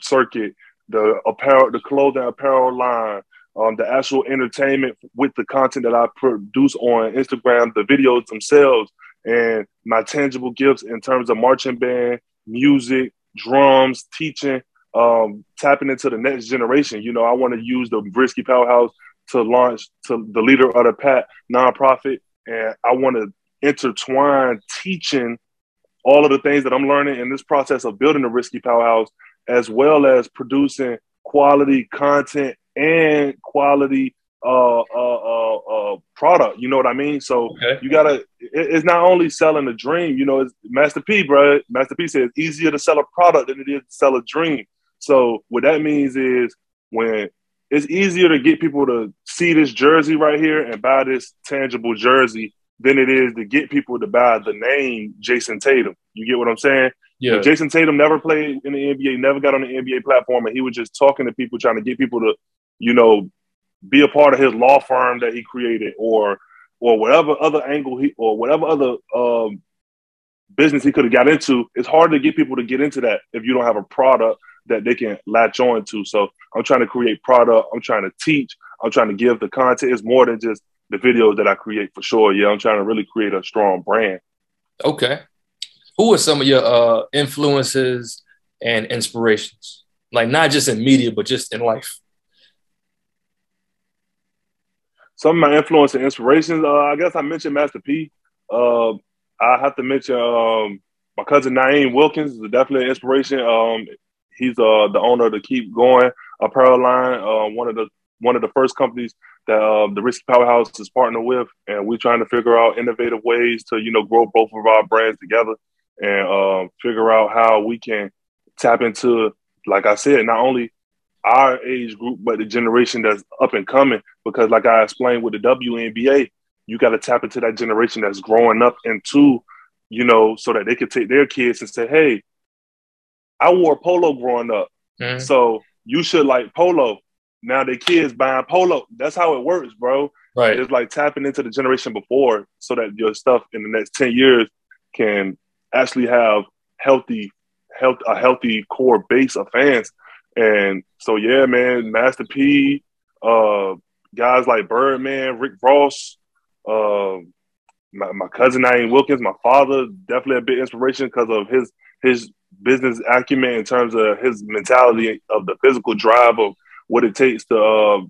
[SPEAKER 1] circuit, the apparel, the clothing apparel line, um, the actual entertainment with the content that I produce on Instagram, the videos themselves, and my tangible gifts in terms of marching band, music, drums, teaching, um, tapping into the next generation. You know, I want to use the Risky Powerhouse to launch to the leader of the Pat nonprofit, and I want to intertwine teaching all of the things that I'm learning in this process of building a risky powerhouse as well as producing quality content and quality uh, uh, uh, uh, product. You know what I mean? So okay. you gotta. It, it's not only selling a dream. You know, it's Master P, bro. Master P says it's easier to sell a product than it is to sell a dream. So what that means is when it's easier to get people to see this jersey right here and buy this tangible jersey than it is to get people to buy the name Jayson Tatum. You get what I'm saying? Yeah. But Jayson Tatum never played in the NBA, never got on the NBA platform, and he was just talking to people, trying to get people to, you know, be a part of his law firm that he created, or or whatever other angle he or whatever other um, business he could have got into. It's hard to get people to get into that if you don't have a product that they can latch on to. So I'm trying to create product. I'm trying to teach. I'm trying to give the content. It's more than just the videos that I create for sure. Yeah, I'm trying to really create a strong brand.
[SPEAKER 2] Okay. Who are some of your uh, influences and inspirations? Like not just in media, but just in life.
[SPEAKER 1] Some of my influence and inspirations, uh, I guess I mentioned Master P. Uh, I have to mention um, my cousin Naeem Wilkins is definitely an inspiration. Um, he's uh, the owner of the Keep Going apparel line, uh, one of the one of the first companies that uh, the Risky Powerhouse is partnered with, and we're trying to figure out innovative ways to you know grow both of our brands together and uh, figure out how we can tap into, like I said, not only our age group but the generation that's up and coming. Because, like I explained with the WNBA, you got to tap into that generation that's growing up into, you know, so that they can take their kids and say, "Hey, I wore polo growing up, mm-hmm. so you should like polo." Now the kids buying polo. That's how it works, bro. Right. It's like tapping into the generation before so that your stuff in the next 10 years can actually have healthy, health, a healthy core base of fans. And so, yeah, man, Master P, uh, guys like Birdman, Rick Ross, uh, my, my cousin Naeem Wilkins, my father, definitely a big inspiration because of his his business acumen in terms of his mentality of the physical drive of what it takes to uh,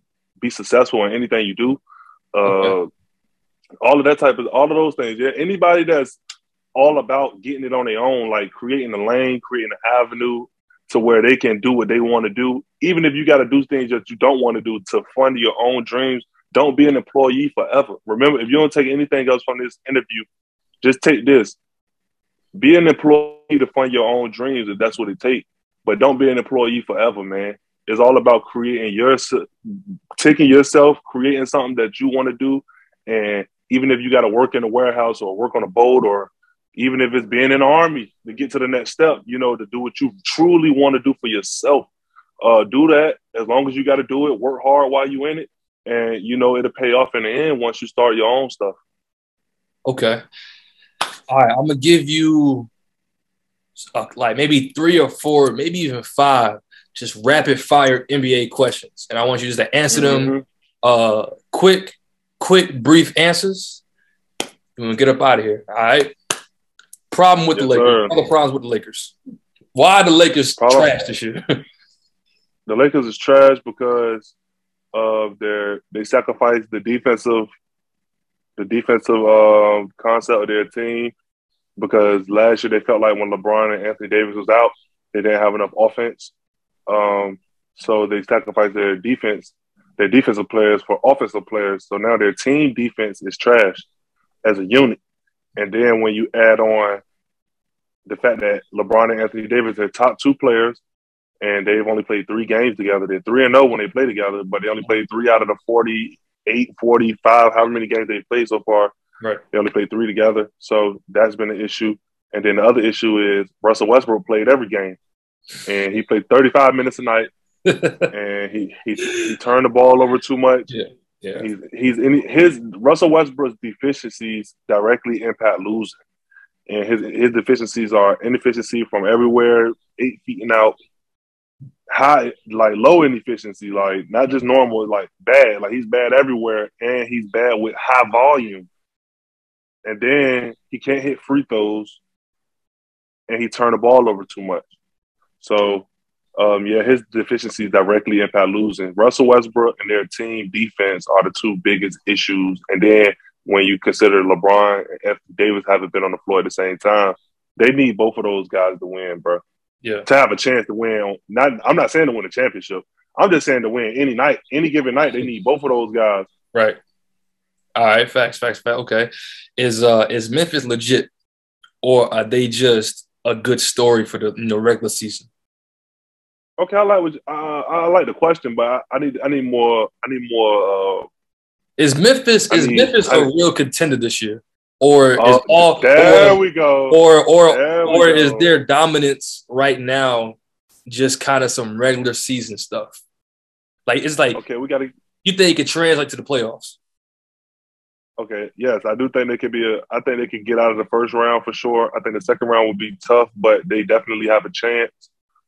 [SPEAKER 1] be successful in anything you do. Uh, okay. All of that type of all of those things. Yeah, anybody that's all about getting it on their own, like creating a lane, creating an avenue to where they can do what they want to do, even if you got to do things that you don't want to do to fund your own dreams. Don't be an employee forever. Remember, if you don't take anything else from this interview, just take this. Be an employee to fund your own dreams if that's what it takes. But don't be an employee forever, man. It's all about creating your, taking yourself, creating something that you want to do. And even if you got to work in a warehouse or work on a boat or even if it's being in the army to get to the next step, you know, to do what you truly want to do for yourself. Uh, do that as long as you got to do it. Work hard while you in it, and you know it'll pay off in the end once you start your own stuff.
[SPEAKER 2] Okay. All right, I'm gonna give you uh, like maybe three or four, maybe even five just rapid fire NBA questions, and I want you just to answer mm-hmm. them. Uh, quick, quick, brief answers. I'm gonna get up out of here. All right. Problem with yes, the Lakers. All the problems with the Lakers. Why the Lakers Problem. trash this year?
[SPEAKER 1] the Lakers is trash because of their they sacrificed the defensive the defensive um, concept of their team because last year they felt like when LeBron and Anthony Davis was out, they didn't have enough offense. Um, so they sacrificed their defense, their defensive players for offensive players. So now their team defense is trash as a unit. And then when you add on the fact that LeBron and Anthony Davis are top two players, and they've only played three games together. They're three and zero oh when they play together, but they only played three out of the 48, 45, however many games they've played so far. Right. They only played three together, so that's been an issue. And then the other issue is Russell Westbrook played every game and he played 35 minutes a night, and he, he he turned the ball over too much.
[SPEAKER 2] Yeah, yeah.
[SPEAKER 1] He's he's in his Russell Westbrook's deficiencies directly impact losing, and his his deficiencies are inefficiency from everywhere, eight feet and out, high like low inefficiency, like not just normal, like bad. Like he's bad everywhere, and he's bad with high volume. And then he can't hit free throws, and he turned the ball over too much. So, um, yeah, his deficiencies directly impact losing. Russell Westbrook and their team defense are the two biggest issues. And then when you consider LeBron and F. Davis haven't been on the floor at the same time, they need both of those guys to win, bro.
[SPEAKER 2] Yeah.
[SPEAKER 1] To have a chance to win. Not I'm not saying to win a championship. I'm just saying to win any night, any given night, they need both of those guys.
[SPEAKER 2] Right. All right. Facts. Facts. Facts. Okay. Is uh is Memphis legit, or are they just a good story for the regular season?
[SPEAKER 1] Okay, I like what uh, I like the question, but I, I, need I need more I need more. Uh,
[SPEAKER 2] is Memphis
[SPEAKER 1] I
[SPEAKER 2] is
[SPEAKER 1] mean,
[SPEAKER 2] Memphis
[SPEAKER 1] I-
[SPEAKER 2] a real contender this year, or is
[SPEAKER 1] uh,
[SPEAKER 2] all
[SPEAKER 1] there
[SPEAKER 2] or,
[SPEAKER 1] we go.
[SPEAKER 2] or or
[SPEAKER 1] There
[SPEAKER 2] or is
[SPEAKER 1] go.
[SPEAKER 2] their dominance right now just kind of some regular season stuff? Like it's like
[SPEAKER 1] okay, we got to.
[SPEAKER 2] you think it could translate to the playoffs?
[SPEAKER 1] Okay, yes, I do think they could be a. I think they could get out of the first round for sure. I think the second round would be tough, but they definitely have a chance.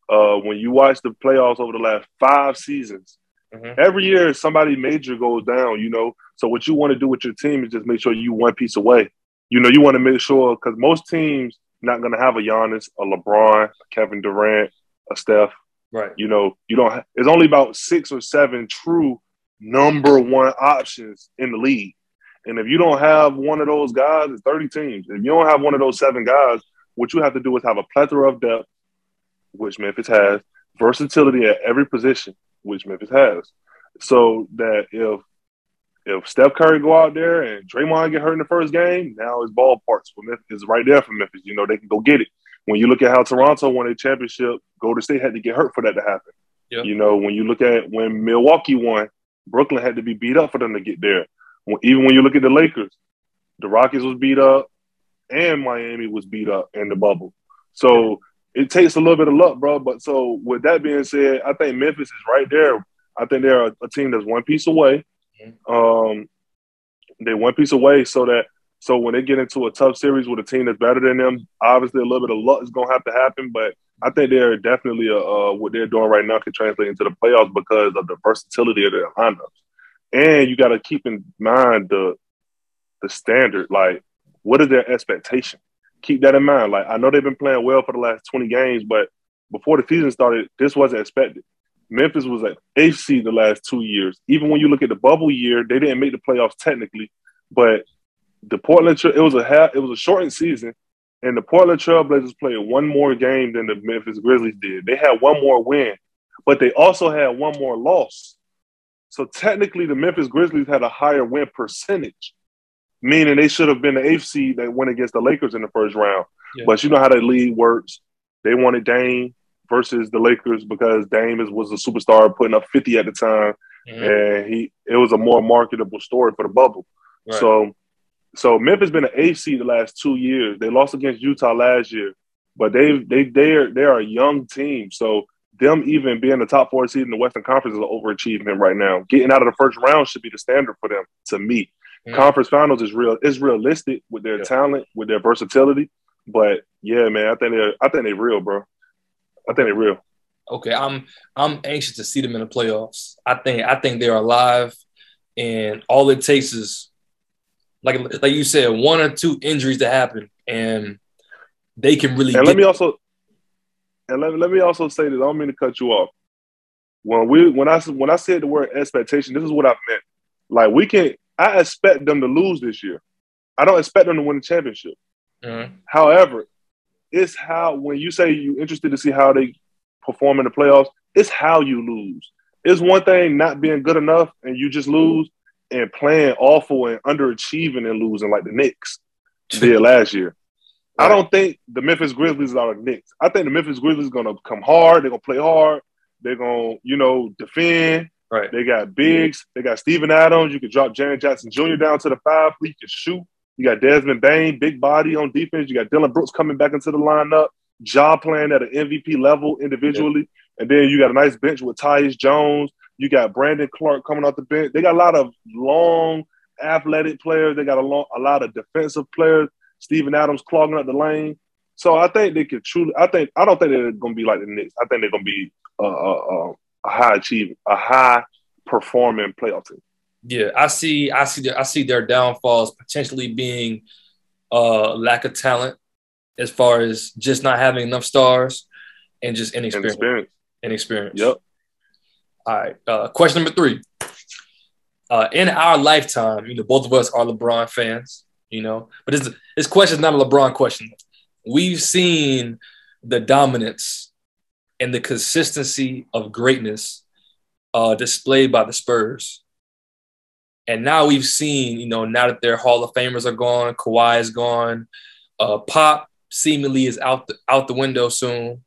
[SPEAKER 1] Uh, when you watch the playoffs over the last five seasons,
[SPEAKER 2] Mhm.
[SPEAKER 1] every year somebody major goes down. You know, so what you want to do with your team is just make sure you one piece away. You know, you want to make sure because most teams not going to have a Giannis, a LeBron, a Kevin Durant, a Steph.
[SPEAKER 2] Right.
[SPEAKER 1] You know, you don't. It's only about six or seven true number one options in the league. And if you don't have one of those guys, it's 30 teams. If you don't have one of those seven guys, what you have to do is have a plethora of depth, which Memphis has, versatility at every position, which Memphis has. So that if if Steph Curry go out there and Draymond get hurt in the first game, now it's ball parts for Memphis. is right there for Memphis. You know, they can go get it. When you look at how Toronto won a championship, Golden State had to get hurt for that to happen.
[SPEAKER 2] Yeah.
[SPEAKER 1] You know, when you look at when Milwaukee won, Brooklyn had to be beat up for them to get there. Even when you look at the Lakers, the Rockets was beat up and Miami was beat up in the bubble. So it takes a little bit of luck, bro. But so with that being said, I think Memphis is right there. I think they're a, a team that's one piece away. Um, they one piece away so that so when they get into a tough series with a team that's better than them, obviously a little bit of luck is gonna have to happen. But I think they're definitely a, uh, what they're doing right now can translate into the playoffs because of the versatility of their lineups. And you got to keep in mind the the standard. Like, what is their expectation? Keep that in mind. Like, I know they've been playing well for the last twenty games, but before the season started, this wasn't expected. Memphis was at eighth seed the last two years. Even when you look at the bubble year, they didn't make the playoffs technically, but the Portland it was a half, it was a shortened season, and the Portland Trailblazers played one more game than the Memphis Grizzlies did. They had one more win, but they also had one more loss. So technically, the Memphis Grizzlies had a higher win percentage, meaning they should have been the eighth seed that went against the Lakers in the first round.
[SPEAKER 2] Yeah.
[SPEAKER 1] But you know how that league works. They wanted Dame versus the Lakers because Dame is, was a superstar putting up 50 at the time
[SPEAKER 2] Mhm.
[SPEAKER 1] and he it was a more marketable story for the bubble.
[SPEAKER 2] Right.
[SPEAKER 1] So so Memphis been an eighth seed the last two years. They lost against Utah last year, but they they they're they're a young team. So them even being the top four seed in the Western Conference is an overachievement right now. Getting out of the first round should be the standard for them to me.
[SPEAKER 2] Mhm.
[SPEAKER 1] Conference finals is real is realistic with their
[SPEAKER 2] Yeah.
[SPEAKER 1] talent, with their versatility. But yeah, man, I think they're I think they're real, bro. I think they're real.
[SPEAKER 2] Okay, I'm I'm anxious to see them in the playoffs. I think I think they're alive, and all it takes is like like you said, one or two injuries to happen, and they can really.
[SPEAKER 1] And let me also and let, let me also say this. I don't mean to cut you off. When we when I when I said the word expectation, this is what I meant. Like we can, I expect them to lose this year. I don't expect them to win the championship.
[SPEAKER 2] Mhm.
[SPEAKER 1] However, it's how when you say you're interested to see how they perform in the playoffs, it's how you lose. It's one thing not being good enough and you just lose, and playing awful and underachieving and losing like the Knicks did last year. I don't think the Memphis Grizzlies are the Knicks. I think the Memphis Grizzlies are gonna come hard. They're gonna play hard. They're gonna, you know, defend.
[SPEAKER 2] right.
[SPEAKER 1] They got bigs. They got Steven Adams. You can drop Jaren Jackson Jr. down to the five. You can shoot. You got Desmond Bane, big body on defense. You got Dillon Brooks coming back into the lineup. Job playing at an MVP level individually. And then you got a nice bench with Tyus Jones. You got Brandon Clarke coming off the bench. They got a lot of long, athletic players. They got a, long, a lot of defensive players. Steven Adams clogging up the lane. So I think they could truly. I think I don't think they're going to be like the Knicks. I think they're going to be a, a, a high achieving, a high performing playoff team.
[SPEAKER 2] Yeah, I see. I see. I see their downfalls potentially being uh lack of talent, as far as just not having enough stars, and just inexperience.
[SPEAKER 1] experience.
[SPEAKER 2] Inexperience.
[SPEAKER 1] Yep.
[SPEAKER 2] All right. Uh, question number three. Uh, in our lifetime, you know, both of us are LeBron fans, you know, but this this question is not a LeBron question. We've seen the dominance and the consistency of greatness uh, displayed by the Spurs. And now we've seen, you know, now that their Hall of Famers are gone, Kawhi is gone, uh, Pop seemingly is out the, out the window soon.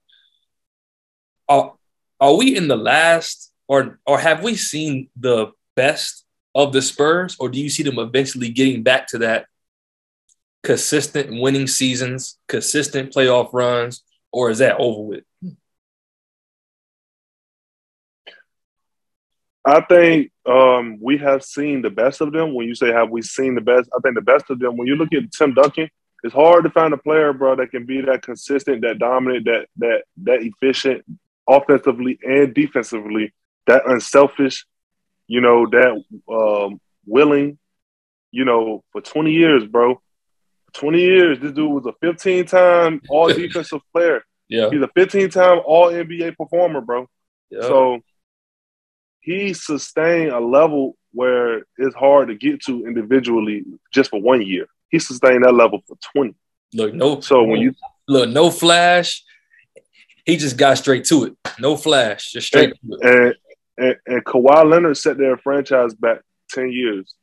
[SPEAKER 2] Are, are we in the last, or or have we seen the best of the Spurs, or do you see them eventually getting back to that consistent winning seasons, consistent playoff runs, or is that over with?
[SPEAKER 1] I think um, we have seen the best of them. When you say have we seen the best, I think the best of them. When you look at Tim Duncan, it's hard to find a player, bro, that can be that consistent, that dominant, that that that efficient, offensively and defensively, that unselfish, you know, that um, willing, you know, for 20 years, bro. 20 years, this dude was a 15 time all defensive player.
[SPEAKER 2] Yeah.
[SPEAKER 1] He's a 15 time all NBA performer, bro.
[SPEAKER 2] Yeah.
[SPEAKER 1] So he sustained a level where it's hard to get to individually just for one year. He sustained that level for 20.
[SPEAKER 2] Look, no.
[SPEAKER 1] So when you
[SPEAKER 2] look, no flash, he just got straight to it. No flash, just straight
[SPEAKER 1] and, and, and, and Kawhi Leonard set their franchise back 10 years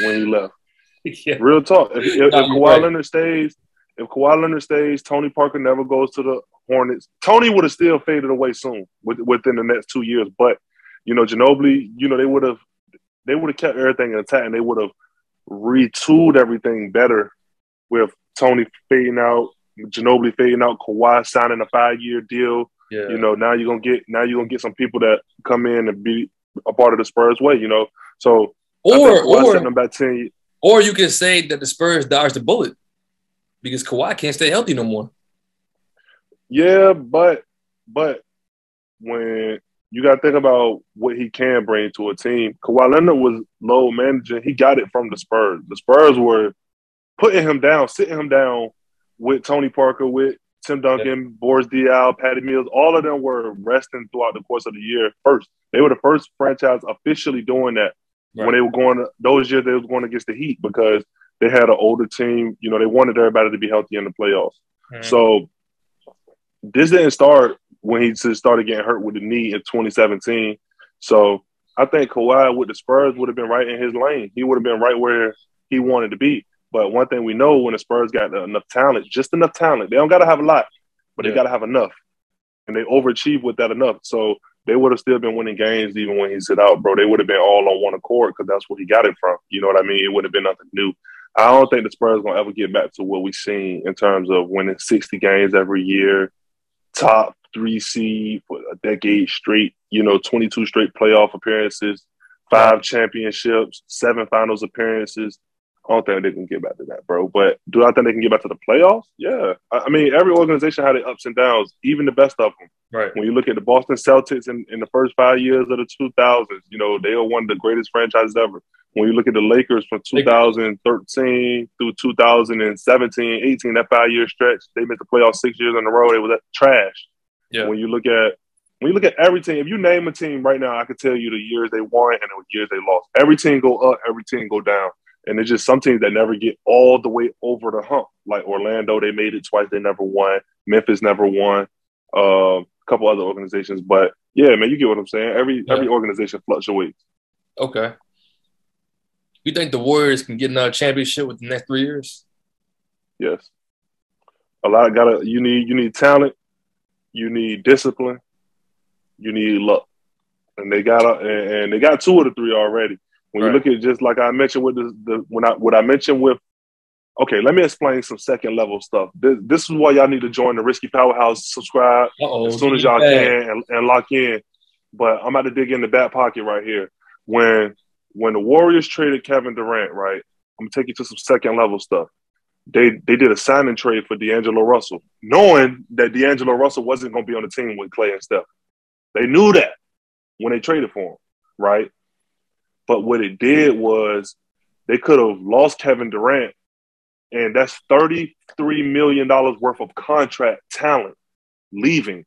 [SPEAKER 1] when he left.
[SPEAKER 2] yeah.
[SPEAKER 1] Real talk. If, if, if
[SPEAKER 2] No,
[SPEAKER 1] Kawhi
[SPEAKER 2] right.
[SPEAKER 1] Leonard stays, if Kawhi Leonard stays, Tony Parker never goes to the Hornets. Tony would have still faded away soon with, within the next two years. But you know, Ginobili, you know, they would have they would have kept everything intact and they would have retooled everything better with Tony fading out, Ginobili fading out, Kawhi signing a five year deal.
[SPEAKER 2] Yeah.
[SPEAKER 1] You know, now you're gonna get now you're gonna get some people that come in and be a part of the Spurs way. You know, so
[SPEAKER 2] or or
[SPEAKER 1] them back ten.
[SPEAKER 2] Or you can say that the Spurs dodged the bullet because Kawhi can't stay healthy no more.
[SPEAKER 1] Yeah, but but when you got to think about what he can bring to a team, Kawhi Leonard was low managing. He got it from the Spurs. The Spurs were putting him down, sitting him down with Tony Parker, with Tim Duncan, Boris Diaw, Patty Mills. All of them were resting throughout the course of the year. First, they were the first franchise officially doing that when they were going. Those years they was going against the Heat because they had an older team. You know, they wanted everybody to be healthy in the playoffs.
[SPEAKER 2] Mhm.
[SPEAKER 1] So this didn't start when he just started getting hurt with the knee in 2017. So I think Kawhi with the Spurs would have been right in his lane. He would have been right where he wanted to be. But one thing we know when the Spurs got enough talent, just enough talent, they don't got to have a lot, but
[SPEAKER 2] Yeah.
[SPEAKER 1] they got to have enough. And they overachieve with that enough. So they would have still been winning games even when he sit out, bro. They would have been all on one accord because that's where he got it from. You know what I mean? It would have been nothing new. I don't think the Spurs gonna ever get back to what we've seen in terms of winning 60 games every year, top three seed for a decade straight, you know, 22 straight playoff appearances, five championships, seven finals appearances. I don't think they can get back to that, bro. But do I think they can get back to the playoffs? Yeah. I I mean, every organization had their ups and downs, even the best of them.
[SPEAKER 2] Right.
[SPEAKER 1] When you look at the Boston Celtics in, in the first five years of the 2000s, you know, they are one of the greatest franchises ever. When you look at the Lakers from 2013 through 2017, 18, that five year stretch, they missed the playoffs six years in a row. They was trash.
[SPEAKER 2] Yeah.
[SPEAKER 1] When you look at when you look at every team, if you name a team right now, I could tell you the years they won and the years they lost. Every team go up, every team go down. And it's just some teams that never get all the way over the hump. Like Orlando, they made it twice, they never won. Memphis never won. Uh, a couple other organizations. But yeah, man, you get what I'm saying. Every
[SPEAKER 2] Yeah.
[SPEAKER 1] every organization fluctuates.
[SPEAKER 2] Okay. You think the Warriors can get another championship within the next three years?
[SPEAKER 1] Yes. A lot of gotta you need you need talent, you need discipline, you need luck. And they got a- and, and they got two of the three already. When
[SPEAKER 2] Right.
[SPEAKER 1] you look at just like I mentioned with the, the when I what I mentioned with okay, let me explain some second level stuff. This, this is why y'all need to join the Risky Powerhouse, subscribe
[SPEAKER 2] Uh-oh.
[SPEAKER 1] as soon as y'all can and, and lock in. But I'm about to dig in the back pocket right here. When when the Warriors traded Kevin Durant, right? I'm gonna take you to some second level stuff. They they did a signing trade for D'Angelo Russell, knowing that D'Angelo Russell wasn't gonna be on the team with Clay and Steph. They knew that when they traded for him, right? But what it did was they could have lost Kevin Durant, and that's $33 million worth of contract talent leaving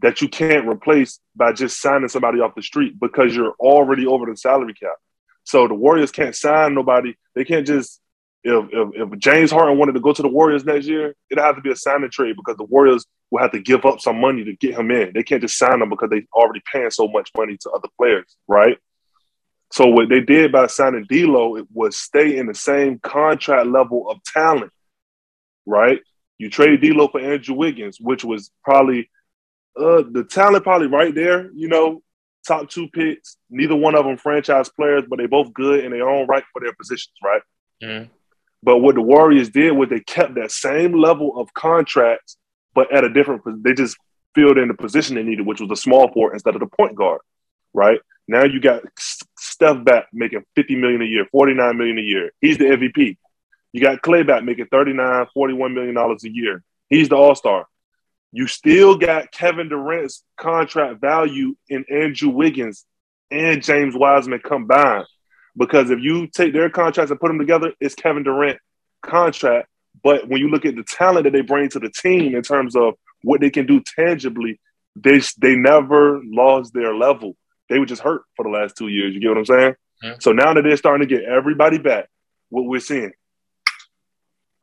[SPEAKER 1] that you can't replace by just signing somebody off the street because you're already over the salary cap. So the Warriors can't sign nobody. They can't just if, if, if James Harden wanted to go to the Warriors next year, it'd have to be a signing trade because the Warriors will have to give up some money to get him in. They can't just sign him because they already paying so much money to other players, right? So what they did by signing D'Lo it was stay in the same contract level of talent, right? You traded D'Lo for Andrew Wiggins, which was probably uh, the talent probably right there, you know, top two picks. Neither one of them franchise players, but they both good in their own right for their positions, right? Mm. But what the Warriors did was they kept that same level of contracts, but at a different. They just filled in the position they needed, which was the small forward instead of the point guard. Right now, you got Steph back making fifty million a year, forty nine million a year. He's the MVP. You got Clay back making 39, 41 million dollars a year. He's the All Star. You still got Kevin Durant's contract value in Andrew Wiggins and James Wiseman combined. Because if you take their contracts and put them together, it's Kevin Durant contract. But when you look at the talent that they bring to the team in terms of what they can do tangibly, they they never lost their level. They were just hurt for the last two years. You get what I'm saying? Yeah. So now that they're starting to get everybody back, what we're seeing,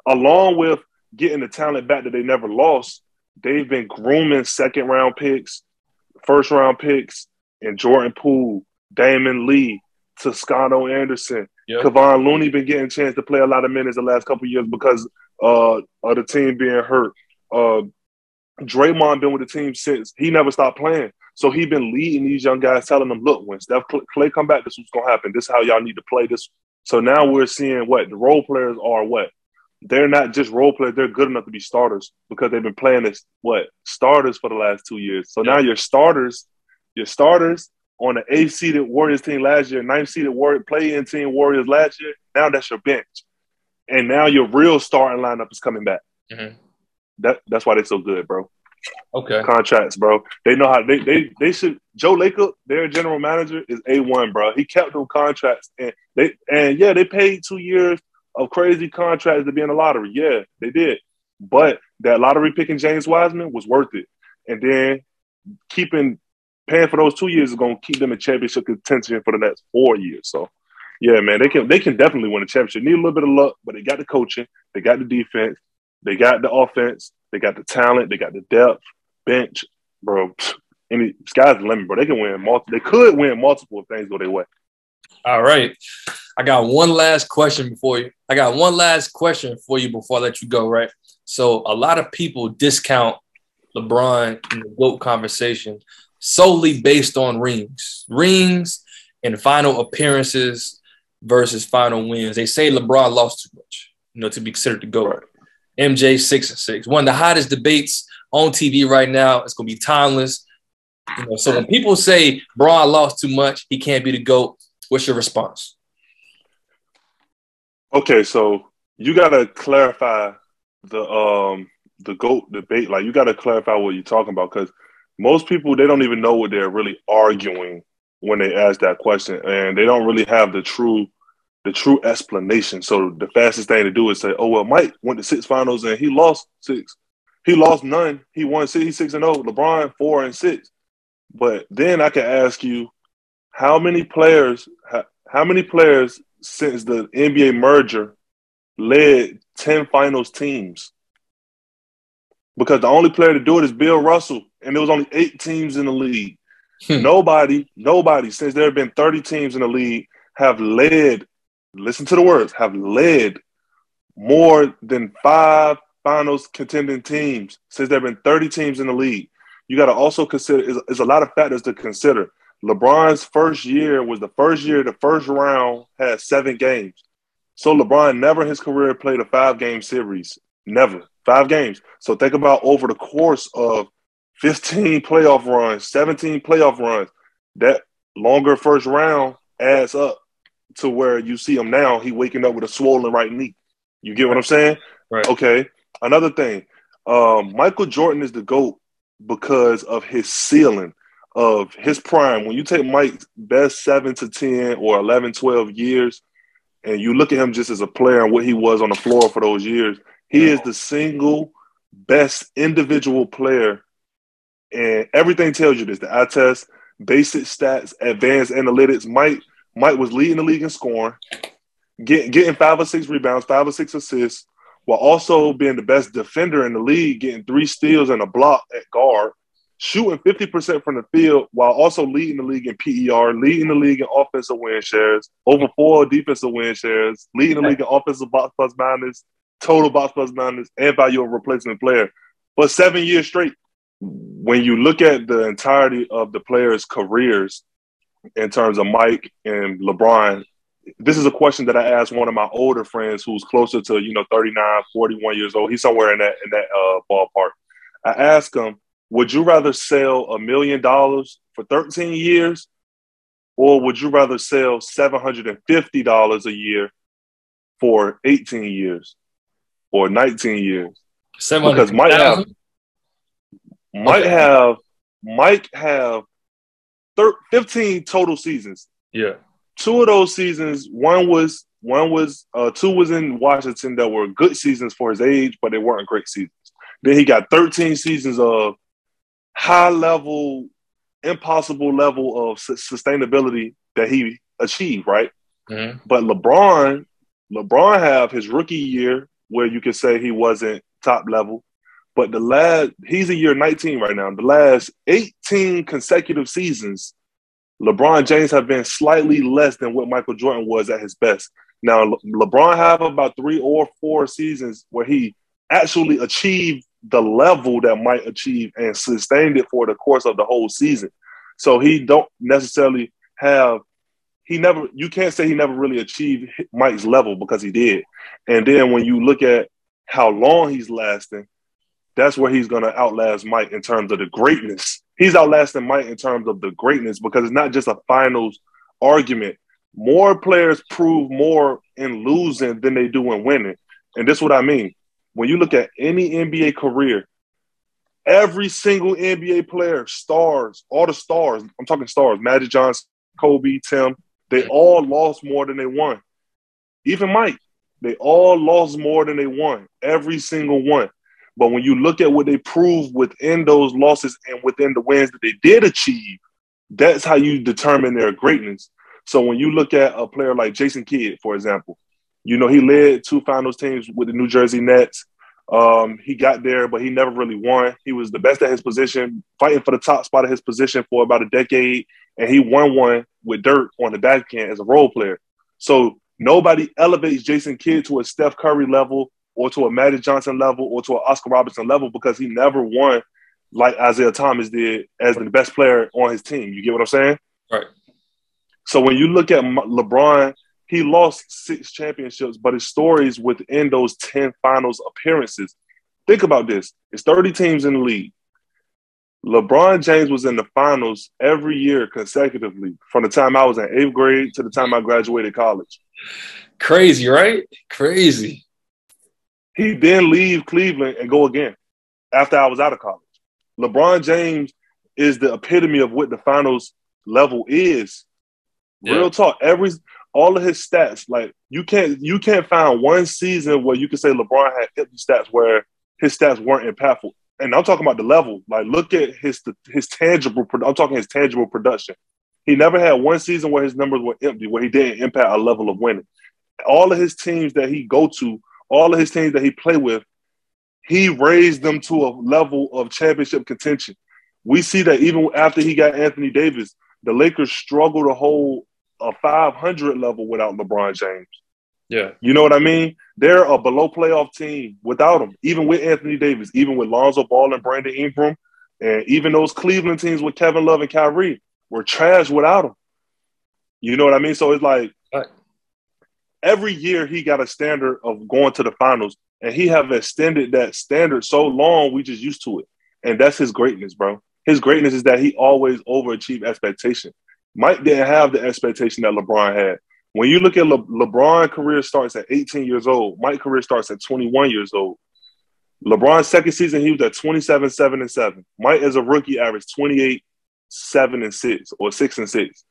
[SPEAKER 1] along with getting the talent back that they never lost, they've been grooming second round picks, first round picks, and Jordan Poole, Damion Lee, Toscano Anderson. Yep. Kevon Looney been getting a chance to play a lot of minutes the last couple years because uh, of the team being hurt. Uh, Draymond been with the team since he never stopped playing. So he been leading these young guys, telling them, "Look, when Steph Clay come back, this is what's gonna happen. This is how y'all need to play this." So now we're seeing what the role players are. What they're not just role players; they're good enough to be starters because they've been playing as what starters for the last two years. So now your starters, your starters on the eighth seeded Warriors team last year, ninth seeded Warrior play in team Warriors last year. Now that's your bench, and now your real starting lineup is coming back. Mm-hmm. That that's why they're so good, bro.
[SPEAKER 2] Okay.
[SPEAKER 1] Contracts, bro. They know how they they they should. Joe Lacob, their general manager, is a one, bro. He kept them contracts, and they and yeah, they paid two years of crazy contracts to be in the lottery. Yeah, they did, but that lottery picking James Wiseman was worth it, and then keeping paying for those two years is going to keep them in championship contention for the next four years. So, yeah, man, they can they can definitely win a championship. Need a little bit of luck, but they got the coaching, they got the defense, they got the offense, they got the talent, they got the depth, bench, bro. Any sky's the limit, bro. They can win multiple. They could win multiple if things go their way.
[SPEAKER 2] All right, I got one last question before you. I got one last question for you before I let you go. Right. So a lot of people discount LeBron in the GOAT conversation solely based on rings, rings and final appearances versus final wins. They say LeBron lost too much, you know, to be considered the GOAT. Right. MJ six and six. One of the hottest debates on TV right now. It's gonna be timeless. You know, so when people say Bron lost too much, he can't be the GOAT, what's your response?
[SPEAKER 1] Okay, so you gotta clarify the um the GOAT debate. Like you gotta clarify what you're talking about because most people they don't even know what they're really arguing when they ask that question, and they don't really have the true the true explanation. So the fastest thing to do is say, "Oh well, Mike went to six finals and he lost six. He lost none. He won six. He's six and zero. Oh. LeBron four and six." But then I can ask you, how many players? How many players since the NBA merger led ten finals teams? Because the only player to do it is Bill Russell and there was only eight teams in the league. Hmm. Nobody, nobody since there have been 30 teams in the league have led, listen to the words, have led more than five finals contending teams since there have been 30 teams in the league. You got to also consider, there's a lot of factors to consider. LeBron's first year was the first year, the first round had seven games. So LeBron never in his career played a five game series. Never. Five games. So think about over the course of 15 playoff runs, 17 playoff runs. That longer first round adds up to where you see him now. He waking up with a swollen right knee. You get what I'm saying?
[SPEAKER 2] Right.
[SPEAKER 1] Okay. Another thing, um, Michael Jordan is the GOAT because of his ceiling of his prime. When you take Mike's best seven to 10 or 11, 12 years, and you look at him just as a player and what he was on the floor for those years, he is the single best individual player and everything tells you this. The eye test, basic stats, advanced analytics. Mike Mike was leading the league in scoring. get, getting five or six rebounds, five or six assists, while also being the best defender in the league, getting three steals and a block at guard, shooting 50% from the field while also leading the league in PER, leading the league in offensive win shares, over four defensive win shares, leading the league in offensive box plus minus, total box plus minus, and value of replacement player for seven years straight. When you look at the entirety of the players' careers in terms of Mike and LeBron, this is a question that I asked one of my older friends who's closer to, you know, 39, 41 years old. He's somewhere in that in that uh, ballpark. I asked him, would you rather sell a million dollars for 13 years or would you rather sell $750 a year for 18 years or 19 years? Because might have might okay. have might have thir- 15 total seasons.
[SPEAKER 2] Yeah
[SPEAKER 1] two of those seasons, one was one was uh, two was in Washington that were good seasons for his age, but they weren't great seasons. Then he got 13 seasons of high level, impossible level of su- sustainability that he achieved, right? Mm-hmm. But LeBron, LeBron have his rookie year where you could say he wasn't top level, but the last he's a year 19 right now. The last 18 consecutive seasons, LeBron James have been slightly less than what Michael Jordan was at his best. Now, Le- LeBron have about three or four seasons where he actually achieved the level that Mike achieved and sustained it for the course of the whole season. So he don't necessarily have he never you can't say he never really achieved Mike's level because he did. And then when you look at how long he's lasting, that's where he's going to outlast Mike in terms of the greatness he's outlasting Mike in terms of the greatness because it's not just a finals argument. More players prove more in losing than they do in winning. And this is what I mean. When you look at any NBA career, every single NBA player, stars, all the stars, I'm talking stars, Magic Johnson, Kobe, Tim, they all lost more than they won. Even Mike, they all lost more than they won. Every single one. But when you look at what they proved within those losses and within the wins that they did achieve, that's how you determine their greatness. So when you look at a player like Jason Kidd, for example, you know, he led two finals teams with the New Jersey Nets. Um, he got there, but he never really won. He was the best at his position, fighting for the top spot of his position for about a decade, and he won one with Dirk on the back end as a role player. So nobody elevates Jason Kidd to a Steph Curry level or to a Magic Johnson level or to an Oscar Robertson level because he never won like Isiah Thomas did as the best player on his team. You get what I'm saying?
[SPEAKER 2] Right.
[SPEAKER 1] So when you look at LeBron, he lost six championships, but his stories within those 10 finals appearances. Think about this. It's 30 teams in the league. LeBron James was in the finals every year consecutively from the time I was in eighth grade to the time I graduated college.
[SPEAKER 2] Crazy, right? Crazy.
[SPEAKER 1] He then leave Cleveland and go again after I was out of college. LeBron James is the epitome of what the finals level is. Yeah. Real talk. Every all of his stats, like you can't you can't find one season where you can say LeBron had empty stats where his stats weren't impactful. And I'm talking about the level. Like look at his his tangible. I'm talking his tangible production. He never had one season where his numbers were empty, where he didn't impact a level of winning. All of his teams that he go to all of his teams that he played with, he raised them to a level of championship contention. We see that even after he got Anthony Davis, the Lakers struggle to hold a 500 level without LeBron James.
[SPEAKER 2] Yeah.
[SPEAKER 1] You know what I mean? They're a below playoff team without him, even with Anthony Davis, even with Lonzo Ball and Brandon Ingram, and even those Cleveland teams with Kevin Love and Kyrie were trash without him. You know what I mean? So it's like every year he got a standard of going to the finals, and he have extended that standard so long we just used to it, and that's his greatness, bro. His greatness is that he always overachieved expectation. Mike didn't have the expectation that LeBron had. When you look at Le- LeBron career starts at 18 years old, Mike career starts at 21 years old. LeBron's second season, he was at 27, 7, and 7. Mike as a rookie averaged 28, 7, and 6, or 6 and 6.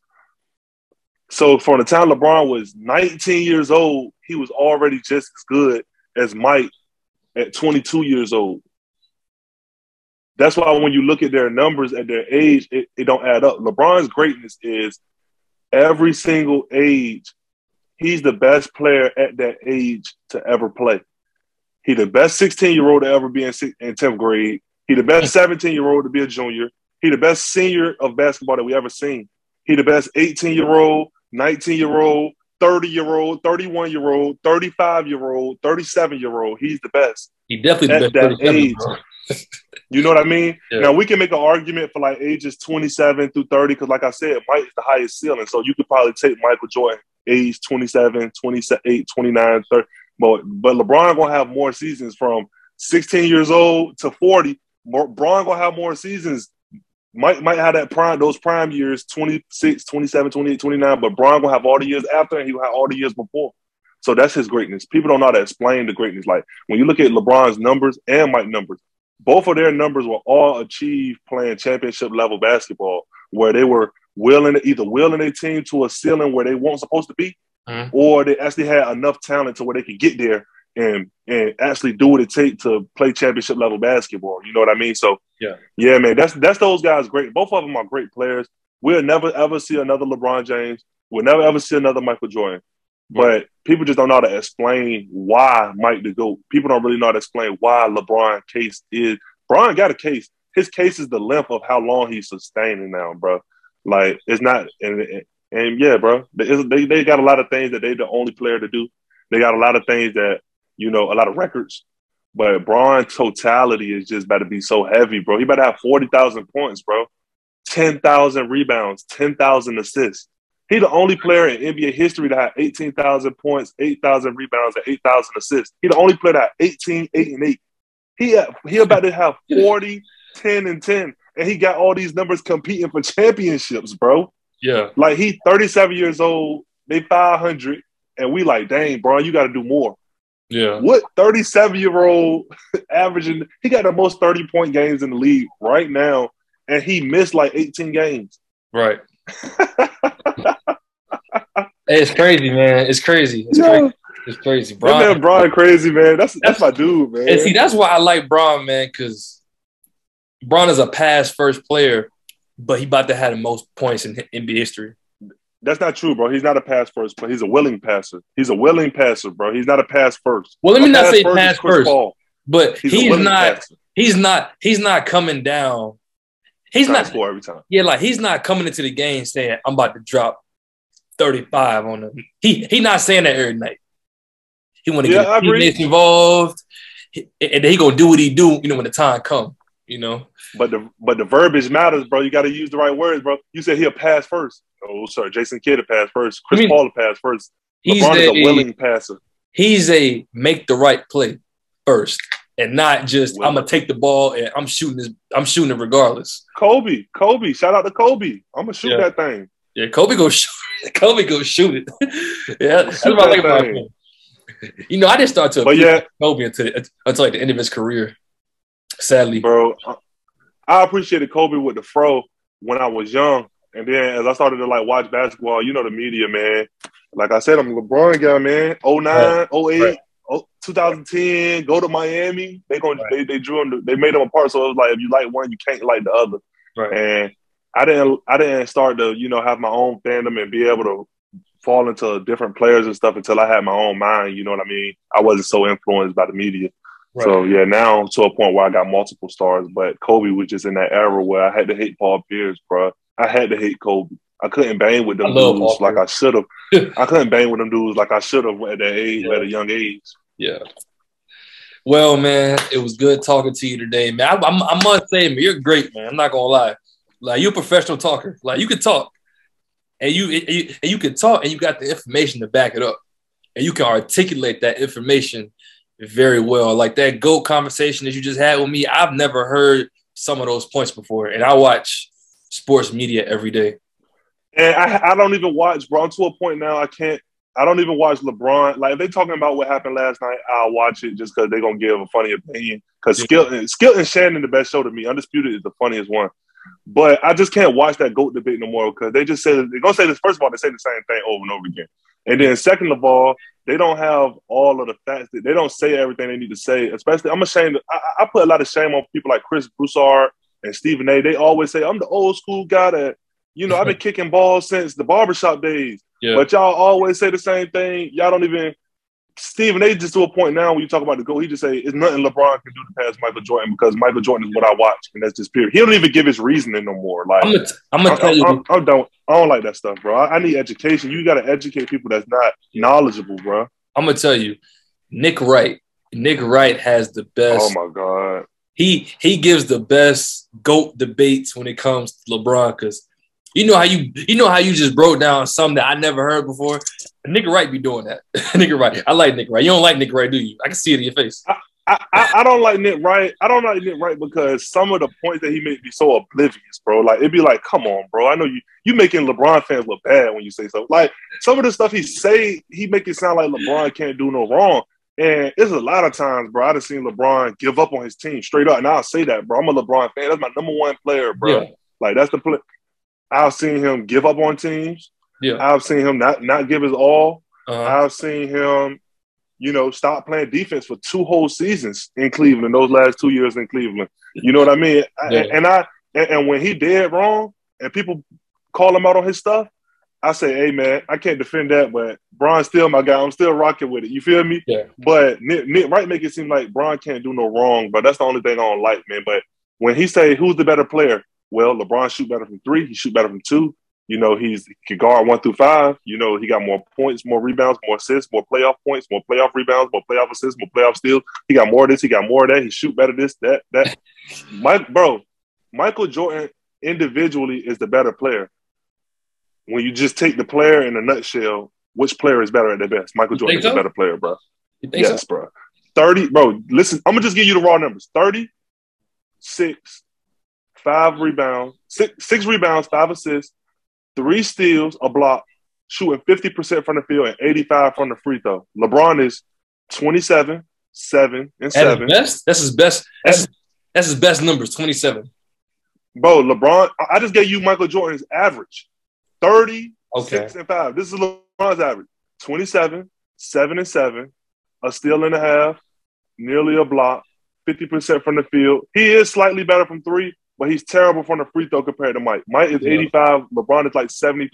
[SPEAKER 1] So from the time LeBron was 19 years old, he was already just as good as Mike at 22 years old. That's why when you look at their numbers at their age, it, it don't add up. LeBron's greatness is every single age he's the best player at that age to ever play. He the best 16 year old to ever be in, in 10th grade. He the best 17 year old to be a junior. He the best senior of basketball that we ever seen. He the best 18 year old, 19 year old, 30 year old, 31 year old, 35 year old, 37 year old. He's the best.
[SPEAKER 2] He definitely
[SPEAKER 1] at that age. you know what I mean? Yeah. Now we can make an argument for like ages 27 through 30 because, like I said, Mike is the highest ceiling. So you could probably take Michael Jordan age 27, 28, 29, 30. But but LeBron gonna have more seasons from 16 years old to 40. LeBron gonna have more seasons. Might might have that prime those prime years 26, 27, 28, 29, but Bron gonna have all the years after and he will have all the years before. So that's his greatness. People don't know how to explain the greatness. Like when you look at LeBron's numbers and Mike numbers, both of their numbers were all achieved playing championship level basketball, where they were willing to either willing a team to a ceiling where they weren't supposed to be, mm-hmm. or they actually had enough talent to where they could get there and and actually do what it takes to play championship level basketball. You know what I mean? So
[SPEAKER 2] yeah,
[SPEAKER 1] yeah, man, that's that's those guys great. Both of them are great players. We'll never ever see another LeBron James. We'll never ever see another Michael Jordan. But people just don't know how to explain why Mike the GOAT. People don't really know how to explain why LeBron case is. Bron got a case. His case is the length of how long he's sustaining now, bro. Like it's not, and, and yeah, bro, they, they got a lot of things that they the only player to do. They got a lot of things that you know, a lot of records. But Bron's totality is just about to be so heavy, bro. He about to have forty thousand points, bro. Ten thousand rebounds, ten thousand assists. He the only player in NBA history to have 18,000 points, 8,000 rebounds, and 8,000 assists. He the only player that 18, 8, and 8. He, he about to have 40, 10, and 10 and he got all these numbers competing for championships, bro.
[SPEAKER 2] Yeah.
[SPEAKER 1] Like he 37 years old, they 500, and we like, dang, bro, you got to do more.
[SPEAKER 2] Yeah.
[SPEAKER 1] What 37 year old averaging? He got the most 30 point games in the league right now, and he missed like 18 games.
[SPEAKER 2] Right. it's crazy, man. It's crazy. It's
[SPEAKER 1] yeah.
[SPEAKER 2] crazy. It's crazy,
[SPEAKER 1] man, Bron, crazy, man. That's that's my dude, man.
[SPEAKER 2] And see, that's why I like Bron, man, because Bron is a pass first player, but he about to have the most points in NBA history.
[SPEAKER 1] That's not true, bro. He's not a pass first, but he's a willing passer. He's a willing passer, bro. He's not a pass first.
[SPEAKER 2] Well, let me a not pass say first pass first, Paul. but he's, he's not. Passer. He's not. He's not coming down. He's not
[SPEAKER 1] score every time.
[SPEAKER 2] Yeah, like he's not coming into the game saying, "I'm about to drop 35 on him." He he not saying that every night. He want to yeah, get involved, and he gonna do what he do. You know when the time comes you know.
[SPEAKER 1] But the but the verbiage matters, bro. You got to use the right words, bro. You said he'll pass first. Oh, sorry, Jason Kidd to pass first. Chris I mean, Paul to pass first.
[SPEAKER 2] He's
[SPEAKER 1] a, a, willing passer.
[SPEAKER 2] He's a make the right play first, and not just I'm gonna take the ball and I'm shooting this. I'm shooting it regardless.
[SPEAKER 1] Kobe, Kobe, shout out to Kobe. I'm gonna shoot yeah. that thing.
[SPEAKER 2] Yeah, Kobe go shoot. Kobe go shoot it. yeah, that's what I like about him. You know, I didn't start to
[SPEAKER 1] but yeah,
[SPEAKER 2] Kobe until until like the end of his career sadly.
[SPEAKER 1] Bro, I appreciated Kobe with the fro when I was young. And then as I started to like watch basketball, you know the media, man. Like I said, I'm a LeBron guy, man. 09, right. 08, right. 2010, go to Miami. They going right. they they drew them, they made them apart. So it was like if you like one, you can't like the other.
[SPEAKER 2] Right.
[SPEAKER 1] And I didn't I didn't start to, you know, have my own fandom and be able to fall into different players and stuff until I had my own mind. You know what I mean? I wasn't so influenced by the media. Right. So yeah, now to a point where I got multiple stars, but Kobe was just in that era where I had to hate Paul Pierce, bro. I had to hate Kobe. I couldn't bang with them dudes like I should have. I couldn't bang with them dudes like I should have at that age, yeah. at a young age.
[SPEAKER 2] Yeah. Well, man, it was good talking to you today, man. I, I, I must say, man, you're great, man. I'm not gonna lie. Like you're a professional talker. Like you can talk, and you, and you and you can talk, and you got the information to back it up, and you can articulate that information very well. Like that GOAT conversation that you just had with me, I've never heard some of those points before. And I watch sports media every day.
[SPEAKER 1] And I, I don't even watch, bro. I'm to a point now I can't, I don't even watch LeBron. Like, if they talking about what happened last night, I'll watch it just because they're going to give a funny opinion. Because yeah. Skip, Skip and Shannon, the best show to me. Undisputed is the funniest one. But I just can't watch that GOAT debate no more because they just say, they're going to say this. First of all, they say the same thing over and over again. And then second of all, they don't have all of the facts. They don't say everything they need to say. Especially, I'm ashamed. I, I put a lot of shame on people like Chris Broussard and Stephen A. They always say I'm the old school guy that you know I've been kicking balls since the barbershop days. Yeah. But y'all always say the same thing. Y'all don't even Stephen A. just to a point now when you talk about the GOAT, he just say it's nothing LeBron can do to pass Michael Jordan because Michael Jordan is what I watch, and that's just period. He don't even give his reasoning no more. Like I'm gonna, t- I'm gonna tell you, I, I, don't, I don't like that stuff, bro. I, I need education. You got to educate people that's not knowledgeable, bro.
[SPEAKER 2] I'm gonna tell you, Nick Wright. Nick Wright has the best.
[SPEAKER 1] Oh my god.
[SPEAKER 2] He he gives the best goat debates when it comes to LeBron because you know how you you know how you just broke down something that I never heard before. Nigga Wright be doing that. nigga Wright. I like Nick Wright. You don't like Nick Wright, do you? I can see it in your face.
[SPEAKER 1] I, I, I, don't like Nick Wright. I don't like Nick Wright because some of the points that he made be so oblivious, bro. Like it'd be like, come on, bro. I know you you making LeBron fans look bad when you say so. Like some of the stuff he say, he make it sound like LeBron can't do no wrong. And it's a lot of times, bro. I've seen LeBron give up on his team straight up, and I'll say that, bro. I'm a LeBron fan. That's my number one player, bro. Yeah. Like that's the play. I've seen him give up on teams. Yeah. I've seen him not not give his all. Uh-huh. I've seen him, you know, stop playing defense for two whole seasons in Cleveland. Those last two years in Cleveland. You know what I mean? Yeah. And I and, and when he did wrong, and people call him out on his stuff, I say, hey man, I can't defend that, but Bron's still my guy. I'm still rocking with it. You feel me?
[SPEAKER 2] Yeah.
[SPEAKER 1] But Nick, Nick Wright make it seem like Bron can't do no wrong, but that's the only thing I don't like, man. But when he say who's the better player, well, LeBron shoot better from three. He shoot better from two. You know, he's he can guard one through five. You know, he got more points, more rebounds, more assists, more playoff points, more playoff rebounds, more playoff assists, more playoff steals. He got more of this. He got more of that. He shoot better this, that, that. Mike, bro, Michael Jordan individually is the better player. When you just take the player in a nutshell, which player is better at their best? Michael Jordan is so? a better player, bro. Yes, so? bro. 30, bro, listen, I'm gonna just give you the raw numbers. 36, five rebounds, six, six rebounds, five assists, three steals, a block, shooting 50% from the field and 85 from the free throw. LeBron is 27, 7, and 7.
[SPEAKER 2] Best? That's his best. That's, that's his best numbers, 27.
[SPEAKER 1] Bro, LeBron, I just gave you Michael Jordan's average. 30, okay. 6, and 5. This is LeBron's average. 27, 7 and 7, a steal and a half, nearly a block, 50% from the field. He is slightly better from three, but he's terrible from the free throw compared to Mike. Mike is yeah. 85. LeBron is like 73%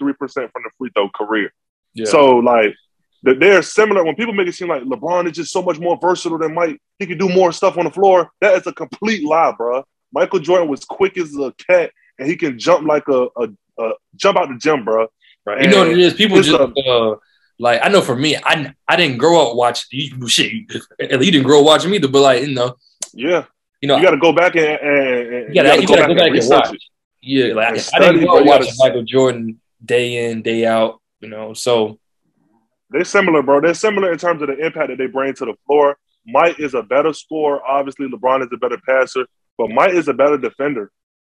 [SPEAKER 1] from the free throw career. Yeah. So, like, they're similar. When people make it seem like LeBron is just so much more versatile than Mike, he can do more stuff on the floor. That is a complete lie, bro. Michael Jordan was quick as a cat, and he can jump like a, a, a jump out the gym, bro.
[SPEAKER 2] Right. You know what it is? People just uh, like I know for me, I I didn't grow up watching you, shit. You, you didn't grow up watching either, but like you know,
[SPEAKER 1] yeah, you know, you got to go back and, and
[SPEAKER 2] you got to go, back, and, and watch. It. Yeah, like I, I didn't go watching Michael Jordan day in day out. You know, so
[SPEAKER 1] they're similar, bro. They're similar in terms of the impact that they bring to the floor. Mike is a better scorer. Obviously, LeBron is a better passer, but Mike is a better defender.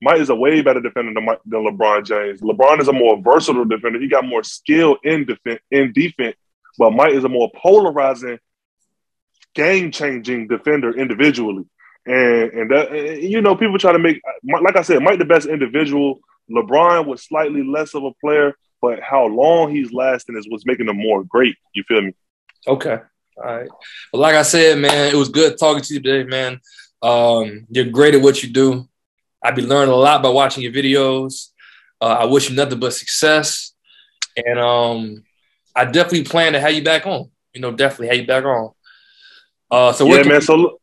[SPEAKER 1] Mike is a way better defender than, Mike, than LeBron James. LeBron is a more versatile defender. He got more skill in defense, in defense, but Mike is a more polarizing, game changing defender individually. And and that and, you know people try to make like I said, Mike the best individual. LeBron was slightly less of a player, but how long he's lasting is what's making him more great. You feel me?
[SPEAKER 2] Okay. All right. Well, like I said, man, it was good talking to you today, man. Um, you're great at what you do. I've been learning a lot by watching your videos. Uh, I wish you nothing but success. And um, I definitely plan to have you back on. You know, definitely have you back on. Uh, so
[SPEAKER 1] yeah, man. So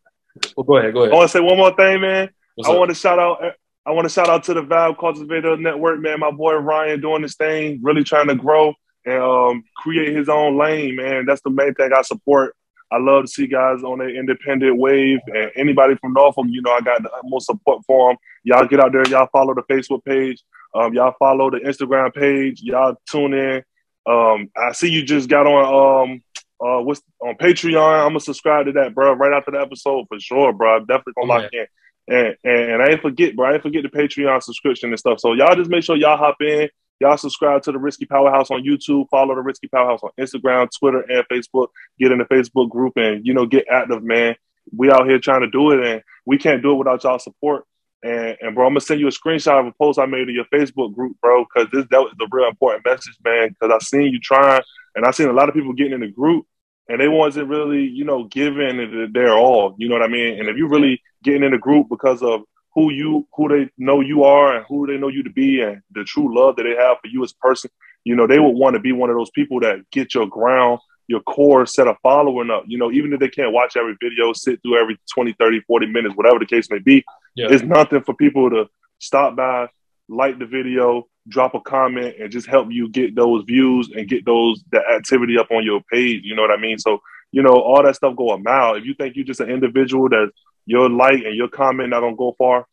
[SPEAKER 2] well, go ahead. Go ahead.
[SPEAKER 1] I want to say one more thing, man. What's I want to shout out. I want to shout out to the Vibe Cultivator Network, man. My boy Ryan doing this thing, really trying to grow and um, create his own lane, man. That's the main thing I support. I love to see guys on an independent wave, and anybody from Norfolk, you know, I got the utmost support for them. Y'all get out there, y'all follow the Facebook page, um, y'all follow the Instagram page, y'all tune in. Um, I see you just got on um, uh, what's on Patreon. I'm gonna subscribe to that, bro. Right after the episode for sure, bro. I'm definitely gonna lock in. And, and I ain't forget, bro. I ain't forget the Patreon subscription and stuff. So y'all just make sure y'all hop in. Y'all subscribe to the Risky Powerhouse on YouTube. Follow the Risky Powerhouse on Instagram, Twitter, and Facebook. Get in the Facebook group and you know get active, man. We out here trying to do it, and we can't do it without y'all support. And, and bro, I'm gonna send you a screenshot of a post I made in your Facebook group, bro, because this that was the real important message, man. Because I seen you trying, and I seen a lot of people getting in the group, and they wasn't really, you know, giving it their all. You know what I mean? And if you really getting in the group because of who you, who they know you are, and who they know you to be, and the true love that they have for you as a person, you know, they would want to be one of those people that get your ground, your core set of following up. You know, even if they can't watch every video, sit through every 20, 30, 40 minutes, whatever the case may be, yeah. it's nothing for people to stop by, like the video, drop a comment, and just help you get those views and get those the activity up on your page. You know what I mean? So, you know, all that stuff go a mile. If you think you're just an individual that your like and your comment not gonna go far,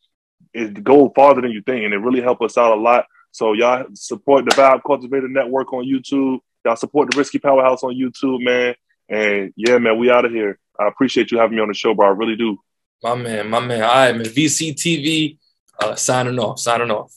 [SPEAKER 1] it go farther than you think, and it really help us out a lot. So y'all support the Vibe Cultivator Network on YouTube. Y'all support the Risky Powerhouse on YouTube, man. And yeah, man, we out of here. I appreciate you having me on the show, bro. I really do.
[SPEAKER 2] My man, my man. All right, man. VCTV, uh, signing off, signing off.